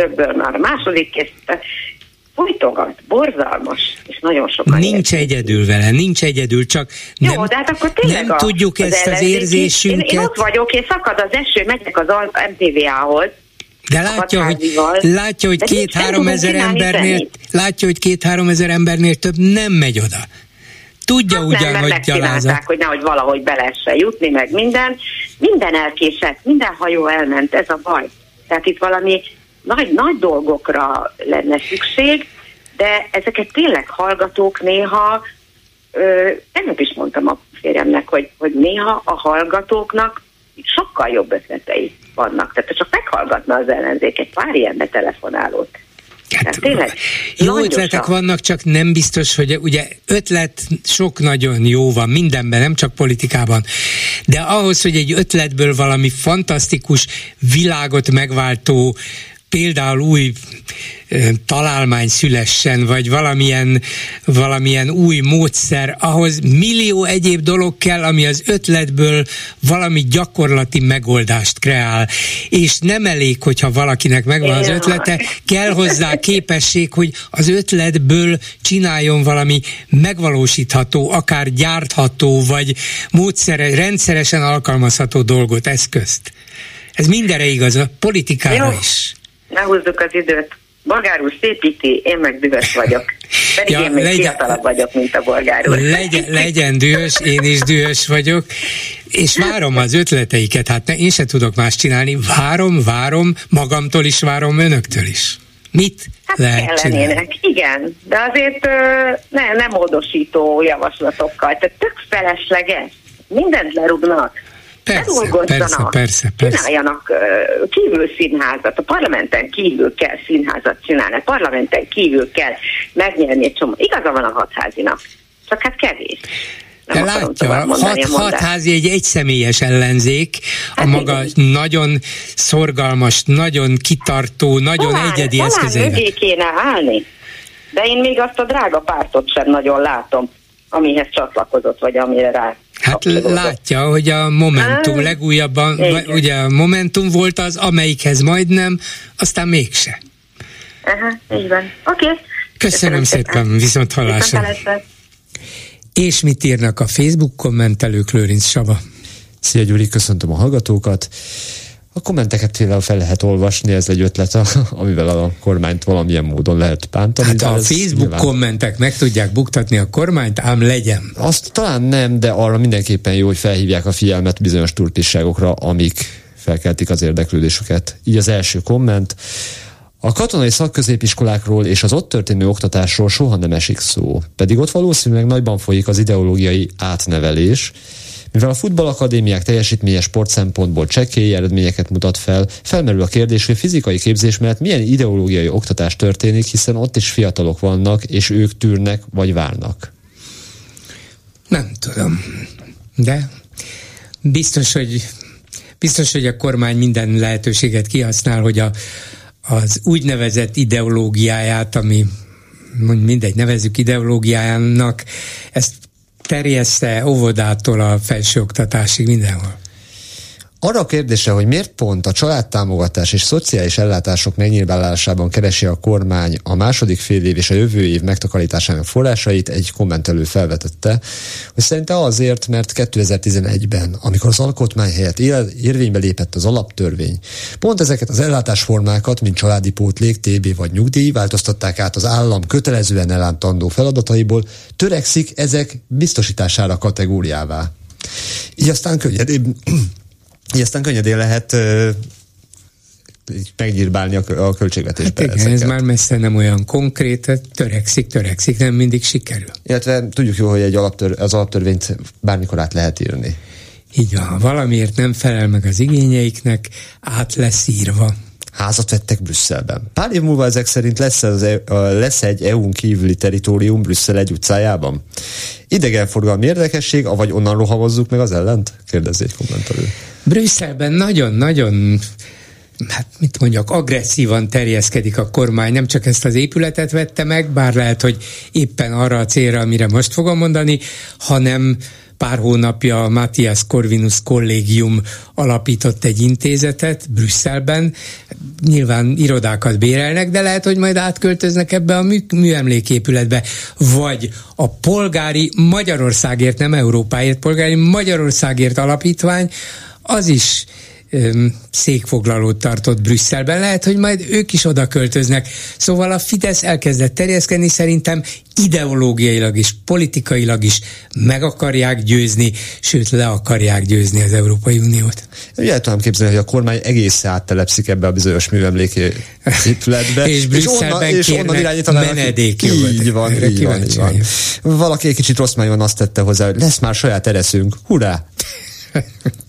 többből már a második készített, folytogat, borzalmas, és nagyon sokan Nincs érzik. egyedül vele, nincs egyedül, csak Jó, nem, de hát akkor nem a, tudjuk az ezt az érzésünket. Én, én ott vagyok, és szakad az eső, megyek az MTV-hoz, de látja, hogy, látja, hogy két-három ezer embernél, látja, hogy két-három ezer embernél több nem megy oda. Tudja hát ugyan, nem, hogy gyalázat. hogy nehogy valahogy be lehessen jutni, meg minden. Minden elkésett, minden hajó elment, ez a baj. Tehát itt valami nagy, nagy dolgokra lenne szükség, de ezeket tényleg hallgatók néha, ö, tegnap is mondtam a férjemnek, hogy, hogy néha a hallgatóknak sokkal jobb ötletei vannak. Tehát csak meghallgatna az ellenzék egy pár ilyen betelefonálót. Hát, tényleg, jó ötletek vannak, csak nem biztos, hogy ugye ötlet sok nagyon jó van mindenben, nem csak politikában, de ahhoz, hogy egy ötletből valami fantasztikus, világot megváltó például új találmány szülessen, vagy valamilyen, valamilyen új módszer, ahhoz millió egyéb dolog kell, ami az ötletből valami gyakorlati megoldást kreál. És nem elég, hogyha valakinek megvan az ötlete, kell hozzá képesség, hogy az ötletből csináljon valami megvalósítható, akár gyártható, vagy módszere, rendszeresen alkalmazható dolgot, eszközt. Ez mindenre igaz, a politikára Jó. is. Ne húzzuk az időt bolgár úr szépíti, én meg dühös vagyok. Pedig ja, én még legyen, vagyok, mint a bolgár úr. Legyen, legyen dühös, én is dühös vagyok, és várom az ötleteiket, hát ne, én se tudok más csinálni, várom, várom, magamtól is várom, önöktől is. Mit hát lehet csinálni? Igen, de azért ne, nem módosító javaslatokkal, tehát tök felesleges. Mindent lerúgnak Persze, persze, persze, persze. Csináljanak kívül színházat, a parlamenten kívül kell színházat csinálni, a parlamenten kívül kell megnyerni egy csomó. Igaza van a hatházinak, csak hát kevés. De látja, hat, hatházi egy egyszemélyes ellenzék, hát a maga igen. nagyon szorgalmas, nagyon kitartó, nagyon talán, egyedi talán eszközeivel. kéne állni, de én még azt a drága pártot sem nagyon látom, amihez csatlakozott, vagy amire rá Hát látja, hogy a Momentum ah, legújabban, igen. ugye a Momentum volt az, amelyikhez majdnem, aztán mégse. Aha, így van. Oké. Okay. Köszönöm, Köszönöm szépen, szépen. viszont hallásra. És mit írnak a Facebook kommentelők, Lőrinc Saba? Szia Gyuri, köszöntöm a hallgatókat. A kommenteket például fel lehet olvasni, ez egy ötlet, amivel a kormányt valamilyen módon lehet bántani. Hát a Facebook nyilván... kommentek meg tudják buktatni a kormányt, ám legyen. Azt talán nem, de arra mindenképpen jó, hogy felhívják a figyelmet bizonyos turtiságokra, amik felkeltik az érdeklődésüket. Így az első komment. A katonai szakközépiskolákról és az ott történő oktatásról soha nem esik szó, pedig ott valószínűleg nagyban folyik az ideológiai átnevelés, mivel a futballakadémiák teljesítménye sport szempontból csekély eredményeket mutat fel, felmerül a kérdés, hogy fizikai képzés mellett milyen ideológiai oktatás történik, hiszen ott is fiatalok vannak, és ők tűrnek vagy várnak. Nem tudom, de biztos, hogy biztos, hogy a kormány minden lehetőséget kihasznál, hogy a, az úgynevezett ideológiáját, ami mindegy, nevezük ideológiájának, ezt terjeszte óvodától a felsőoktatásig mindenhol. Arra a kérdésre, hogy miért pont a családtámogatás és szociális ellátások megnyilvánulásában keresi a kormány a második fél év és a jövő év megtakarításának forrásait, egy kommentelő felvetette, hogy szerinte azért, mert 2011-ben, amikor az alkotmány helyett érvénybe lépett az alaptörvény, pont ezeket az ellátásformákat, mint családi pótlék, TB vagy nyugdíj, változtatták át az állam kötelezően ellántandó feladataiból, törekszik ezek biztosítására kategóriává. Így aztán könnyedén így aztán könnyedén lehet megnyírbálni a, a költségvetésbe. Hát igen, ez már messze nem olyan konkrét, törekszik, törekszik, nem mindig sikerül. Illetve tudjuk jó, hogy egy alaptör, az alaptörvényt bármikor át lehet írni. Így van, valamiért nem felel meg az igényeiknek, át lesz írva. Házat vettek Brüsszelben. Pár év múlva ezek szerint lesz, az, e- lesz egy EU-n kívüli teritorium Brüsszel egy utcájában. Idegenforgalmi érdekesség, avagy onnan rohamozzuk meg az ellent? Kérdezi egy kommentelő. Brüsszelben nagyon-nagyon hát mit mondjak, agresszívan terjeszkedik a kormány. Nem csak ezt az épületet vette meg, bár lehet, hogy éppen arra a célra, amire most fogom mondani, hanem pár hónapja a Matthias Corvinus Kollégium alapított egy intézetet Brüsszelben. Nyilván irodákat bérelnek, de lehet, hogy majd átköltöznek ebbe a mű, műemléképületbe. Vagy a polgári Magyarországért, nem Európáért, polgári Magyarországért alapítvány, az is székfoglalót tartott Brüsszelben. Lehet, hogy majd ők is oda költöznek. Szóval a Fidesz elkezdett terjeszkedni, szerintem ideológiailag is, politikailag is meg akarják győzni, sőt le akarják győzni az Európai Uniót. Ugye el tudom képzelni, hogy a kormány egész áttelepszik ebbe a bizonyos műemléki épületbe. [LAUGHS] és Brüsszelben és onnan, és onnan menedékjogot. Így van, így van, így van. Valaki egy kicsit rossz májon azt tette hozzá, hogy lesz már saját ereszünk. Hurrá! [LAUGHS]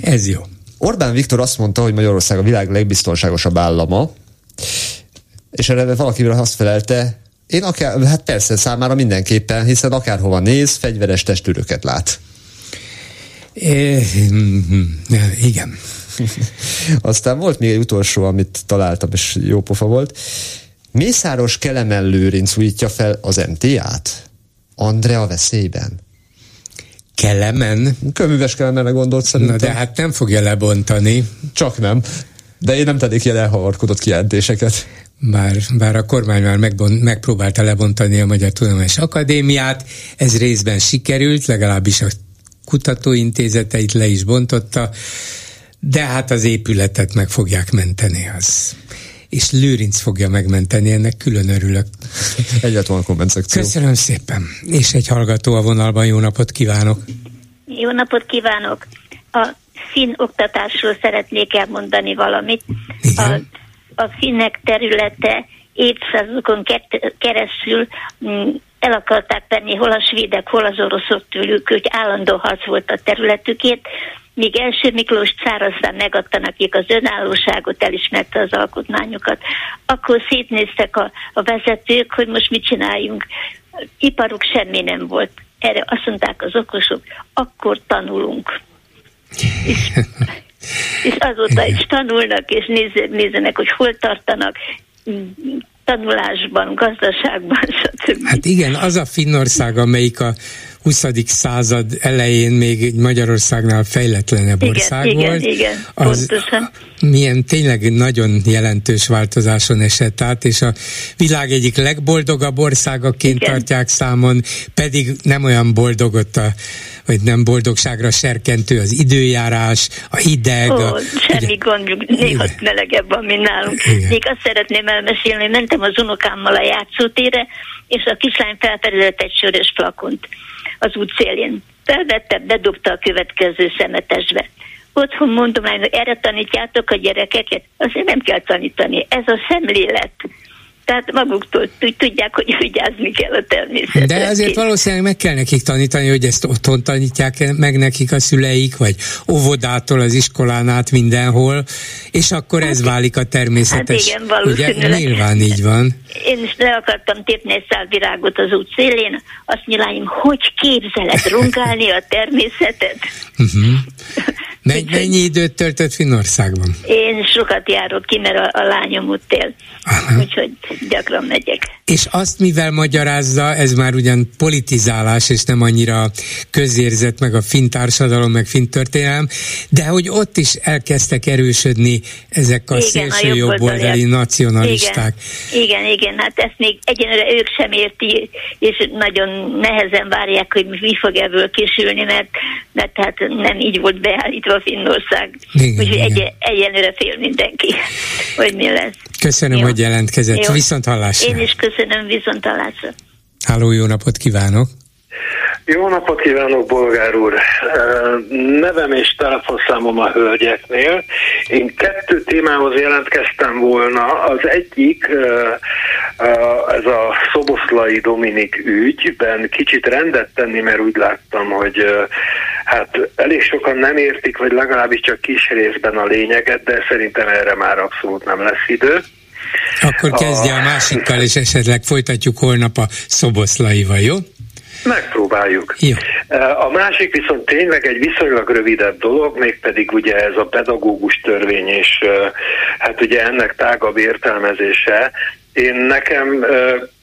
Ez jó. Orbán Viktor azt mondta, hogy Magyarország a világ legbiztonságosabb állama, és erre valaki azt felelte, én akár, hát persze számára mindenképpen, hiszen akárhova néz, fegyveres testőröket lát. É, igen. [LAUGHS] Aztán volt még egy utolsó, amit találtam, és jó pofa volt. Mészáros Kelemen Lőrinc újítja fel az MTA-t? Andrea veszélyben? Kelemen? Köműves Kelemenre gondolt szerintem. Na de hát nem fogja lebontani. Csak nem. De én nem tennék ilyen elhavarkodott kijelentéseket. Bár, bár a kormány már megbont, megpróbálta lebontani a Magyar Tudományos Akadémiát, ez részben sikerült, legalábbis a kutatóintézeteit le is bontotta, de hát az épületet meg fogják menteni az. És Lőrinc fogja megmenteni, ennek külön örülök. Egyet van a Köszönöm szépen. És egy hallgató a vonalban, jó napot kívánok! Jó napot kívánok! A finn oktatásról szeretnék elmondani valamit. A, a finnek területe évszázadokon keresztül mm, el akarták venni hol a svédek, hol az oroszok tőlük, hogy állandó harc volt a területükért, míg első Miklós cár aztán megadta nekik az önállóságot, elismerte az alkotmányokat. Akkor szétnéztek a, a vezetők, hogy most mit csináljunk. Iparuk semmi nem volt. Erre azt mondták az okosok, akkor tanulunk. És, és azóta is tanulnak, és nézzenek, hogy hol tartanak tanulásban, gazdaságban, stb. Hát igen, az a Finnország, amelyik a 20. század elején még Magyarországnál fejletlenebb igen, ország igen, volt. Igen, az pontosan. Milyen tényleg nagyon jelentős változáson esett át, és a világ egyik legboldogabb országaként igen. tartják számon, pedig nem olyan boldog ott a vagy nem boldogságra serkentő az időjárás, a hideg. Ó, a, semmi ugye, gond, néha melegebb van, mint nálunk. Igen. Még azt szeretném elmesélni, hogy mentem az unokámmal a játszótére, és a kislány felfedezett egy sörös flakont az út szélén. Felvette, bedobta a következő szemetesbe. Otthon mondom, erre tanítjátok a gyerekeket? Azért nem kell tanítani. Ez a szemlélet tehát maguktól tudják, hogy vigyázni kell a természetre. De azért valószínűleg meg kell nekik tanítani, hogy ezt otthon tanítják meg nekik a szüleik, vagy óvodától az iskolán át mindenhol, és akkor hát, ez válik a természetes. Hát igen, valószínűleg. Ugye? Nyilván így van. Én is le akartam tépni egy szál virágot az út szélén, azt nyiláim, hogy képzeled rongálni a természetet? [LAUGHS] Uh-huh. Men- mennyi időt töltött Finnországban? Én sokat járok ki, mert a, a lányom ott él. Aha. Úgyhogy gyakran megyek. És azt mivel magyarázza, ez már ugyan politizálás, és nem annyira közérzet, meg a finn társadalom, meg finn történelem, de hogy ott is elkezdtek erősödni ezek a igen, szélső jobboldali nacionalisták. Igen, igen, igen, hát ezt még egyenlőre ők sem érti, és nagyon nehezen várják, hogy mi fog ebből kisülni, mert, mert hát nem így volt beállítva Finnország. Úgyhogy egy, egyenlőre fél mindenki, hogy mi lesz. Köszönöm, Jó. hogy jelentkezett. Jó. Viszont hallásra. Én is köszönöm, viszont hallásra. Háló, jó napot kívánok! Jó napot kívánok, bolgár úr! Nevem és telefonszámom a hölgyeknél. Én kettő témához jelentkeztem volna. Az egyik, ez a Szoboszlai Dominik ügyben kicsit rendet tenni, mert úgy láttam, hogy hát elég sokan nem értik, vagy legalábbis csak kis részben a lényeget, de szerintem erre már abszolút nem lesz idő. Akkor kezdje a, a másikkal, és esetleg folytatjuk holnap a szoboszlaival, jó? Megpróbáljuk. Jó. A másik viszont tényleg egy viszonylag rövidebb dolog, mégpedig ugye ez a pedagógus törvény, és hát ugye ennek tágabb értelmezése. Én nekem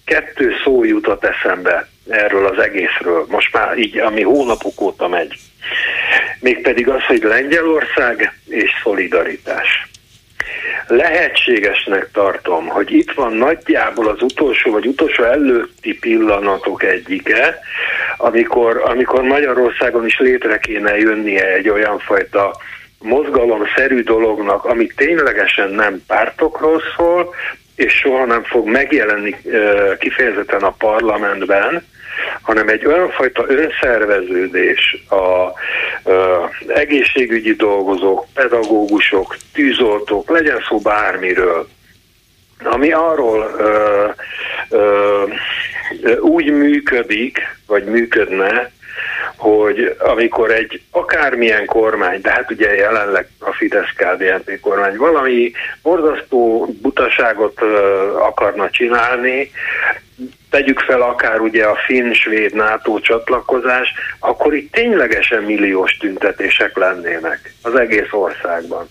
kettő szó jutott eszembe erről az egészről, most már így, ami hónapok óta megy. Mégpedig az, hogy Lengyelország és szolidaritás. Lehetségesnek tartom, hogy itt van nagyjából az utolsó vagy utolsó előtti pillanatok egyike, amikor, amikor Magyarországon is létre kéne jönnie egy olyan fajta mozgalomszerű dolognak, ami ténylegesen nem pártokról szól, és soha nem fog megjelenni kifejezetten a parlamentben, hanem egy olyan önszerveződés a, a egészségügyi dolgozók, pedagógusok, tűzoltók, legyen szó bármiről, ami arról ö, ö, úgy működik, vagy működne, hogy amikor egy akármilyen kormány, de hát ugye jelenleg a fidesz kdnp kormány valami borzasztó butaságot akarna csinálni, tegyük fel akár ugye a finn-svéd NATO csatlakozás, akkor itt ténylegesen milliós tüntetések lennének az egész országban.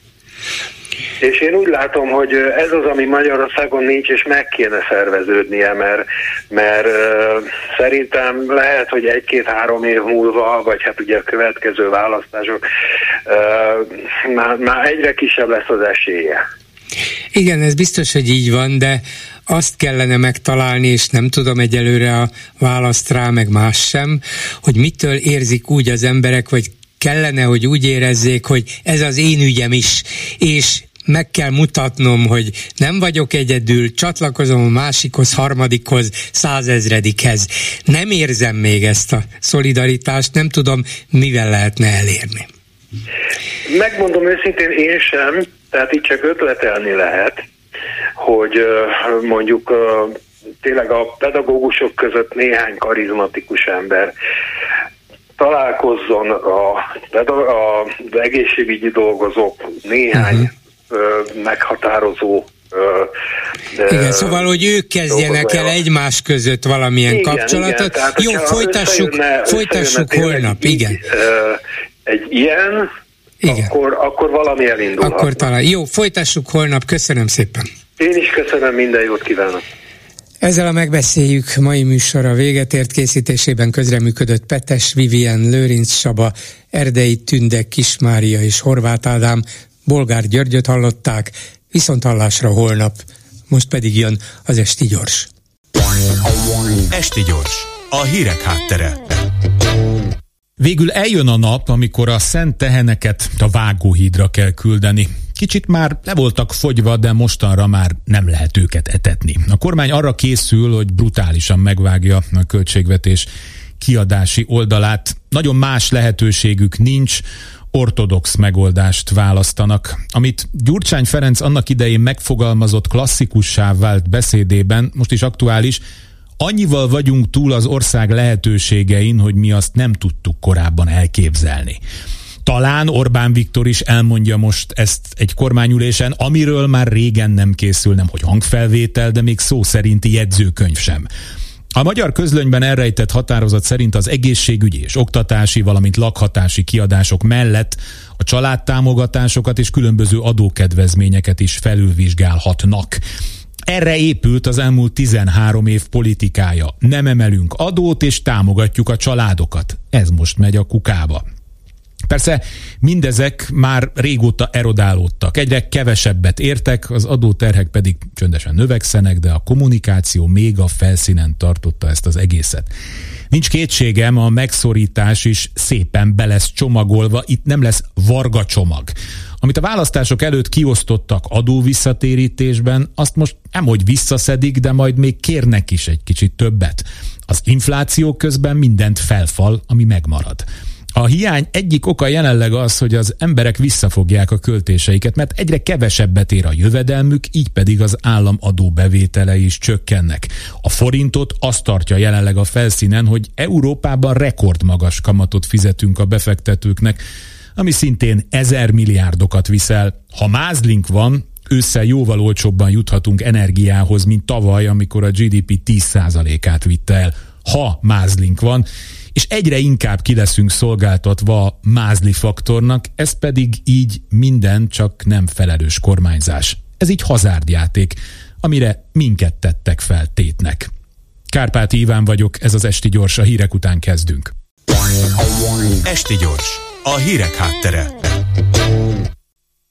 És én úgy látom, hogy ez az, ami Magyarországon nincs, és meg kéne szerveződnie, mert, mert szerintem lehet, hogy egy-két-három év múlva, vagy hát ugye a következő választások, már, már egyre kisebb lesz az esélye. Igen, ez biztos, hogy így van, de azt kellene megtalálni, és nem tudom egyelőre a választ rá, meg más sem, hogy mitől érzik úgy az emberek, vagy kellene, hogy úgy érezzék, hogy ez az én ügyem is, és meg kell mutatnom, hogy nem vagyok egyedül, csatlakozom a másikhoz, harmadikhoz, százezredikhez. Nem érzem még ezt a szolidaritást, nem tudom, mivel lehetne elérni. Megmondom őszintén, én sem, tehát itt csak ötletelni lehet, hogy mondjuk tényleg a pedagógusok között néhány karizmatikus ember találkozzon a, a, az egészségügyi dolgozók néhány uh-huh meghatározó de igen, szóval, hogy ők kezdjenek el egymás között valamilyen igen, kapcsolatot. Igen, tehát, Jó, folytassuk, folytassuk holnap, egy, igen. Egy ilyen, igen. Akkor, akkor valami elindul. Akkor talán. Jó, folytassuk holnap, köszönöm szépen. Én is köszönöm, minden jót kívánok. Ezzel a megbeszéljük mai műsora véget ért készítésében közreműködött Petes, Vivien, Lőrinc Saba, Erdei Tünde, Kismária és Horváth Ádám, Bolgár Györgyöt hallották, viszont hallásra holnap. Most pedig jön az Esti Gyors. Esti Gyors, a hírek háttere. Végül eljön a nap, amikor a szent teheneket a vágóhídra kell küldeni. Kicsit már le voltak fogyva, de mostanra már nem lehet őket etetni. A kormány arra készül, hogy brutálisan megvágja a költségvetés kiadási oldalát. Nagyon más lehetőségük nincs, ortodox megoldást választanak. Amit Gyurcsány Ferenc annak idején megfogalmazott klasszikussá vált beszédében, most is aktuális, annyival vagyunk túl az ország lehetőségein, hogy mi azt nem tudtuk korábban elképzelni. Talán Orbán Viktor is elmondja most ezt egy kormányülésen, amiről már régen nem készül, nem hogy hangfelvétel, de még szó szerinti jegyzőkönyv sem. A magyar közlönyben elrejtett határozat szerint az egészségügyi és oktatási, valamint lakhatási kiadások mellett a családtámogatásokat és különböző adókedvezményeket is felülvizsgálhatnak. Erre épült az elmúlt 13 év politikája. Nem emelünk adót és támogatjuk a családokat. Ez most megy a kukába. Persze mindezek már régóta erodálódtak, egyre kevesebbet értek, az adóterhek pedig csöndesen növekszenek, de a kommunikáció még a felszínen tartotta ezt az egészet. Nincs kétségem, a megszorítás is szépen be lesz csomagolva, itt nem lesz varga csomag. Amit a választások előtt kiosztottak adóvisszatérítésben, azt most nem hogy visszaszedik, de majd még kérnek is egy kicsit többet. Az infláció közben mindent felfal, ami megmarad. A hiány egyik oka jelenleg az, hogy az emberek visszafogják a költéseiket, mert egyre kevesebbet ér a jövedelmük, így pedig az állam adóbevételei is csökkennek. A forintot azt tartja jelenleg a felszínen, hogy Európában rekordmagas kamatot fizetünk a befektetőknek, ami szintén ezer milliárdokat viszel. Ha mázlink van, ősszel jóval olcsóbban juthatunk energiához, mint tavaly, amikor a GDP 10%-át vitte el. Ha mázlink van, és egyre inkább ki leszünk szolgáltatva mázli faktornak, ez pedig így minden csak nem felelős kormányzás. Ez így hazárdjáték, amire minket tettek fel tétnek. Kárpáti Iván vagyok, ez az Esti Gyors, a hírek után kezdünk. Esti Gyors, a hírek háttere.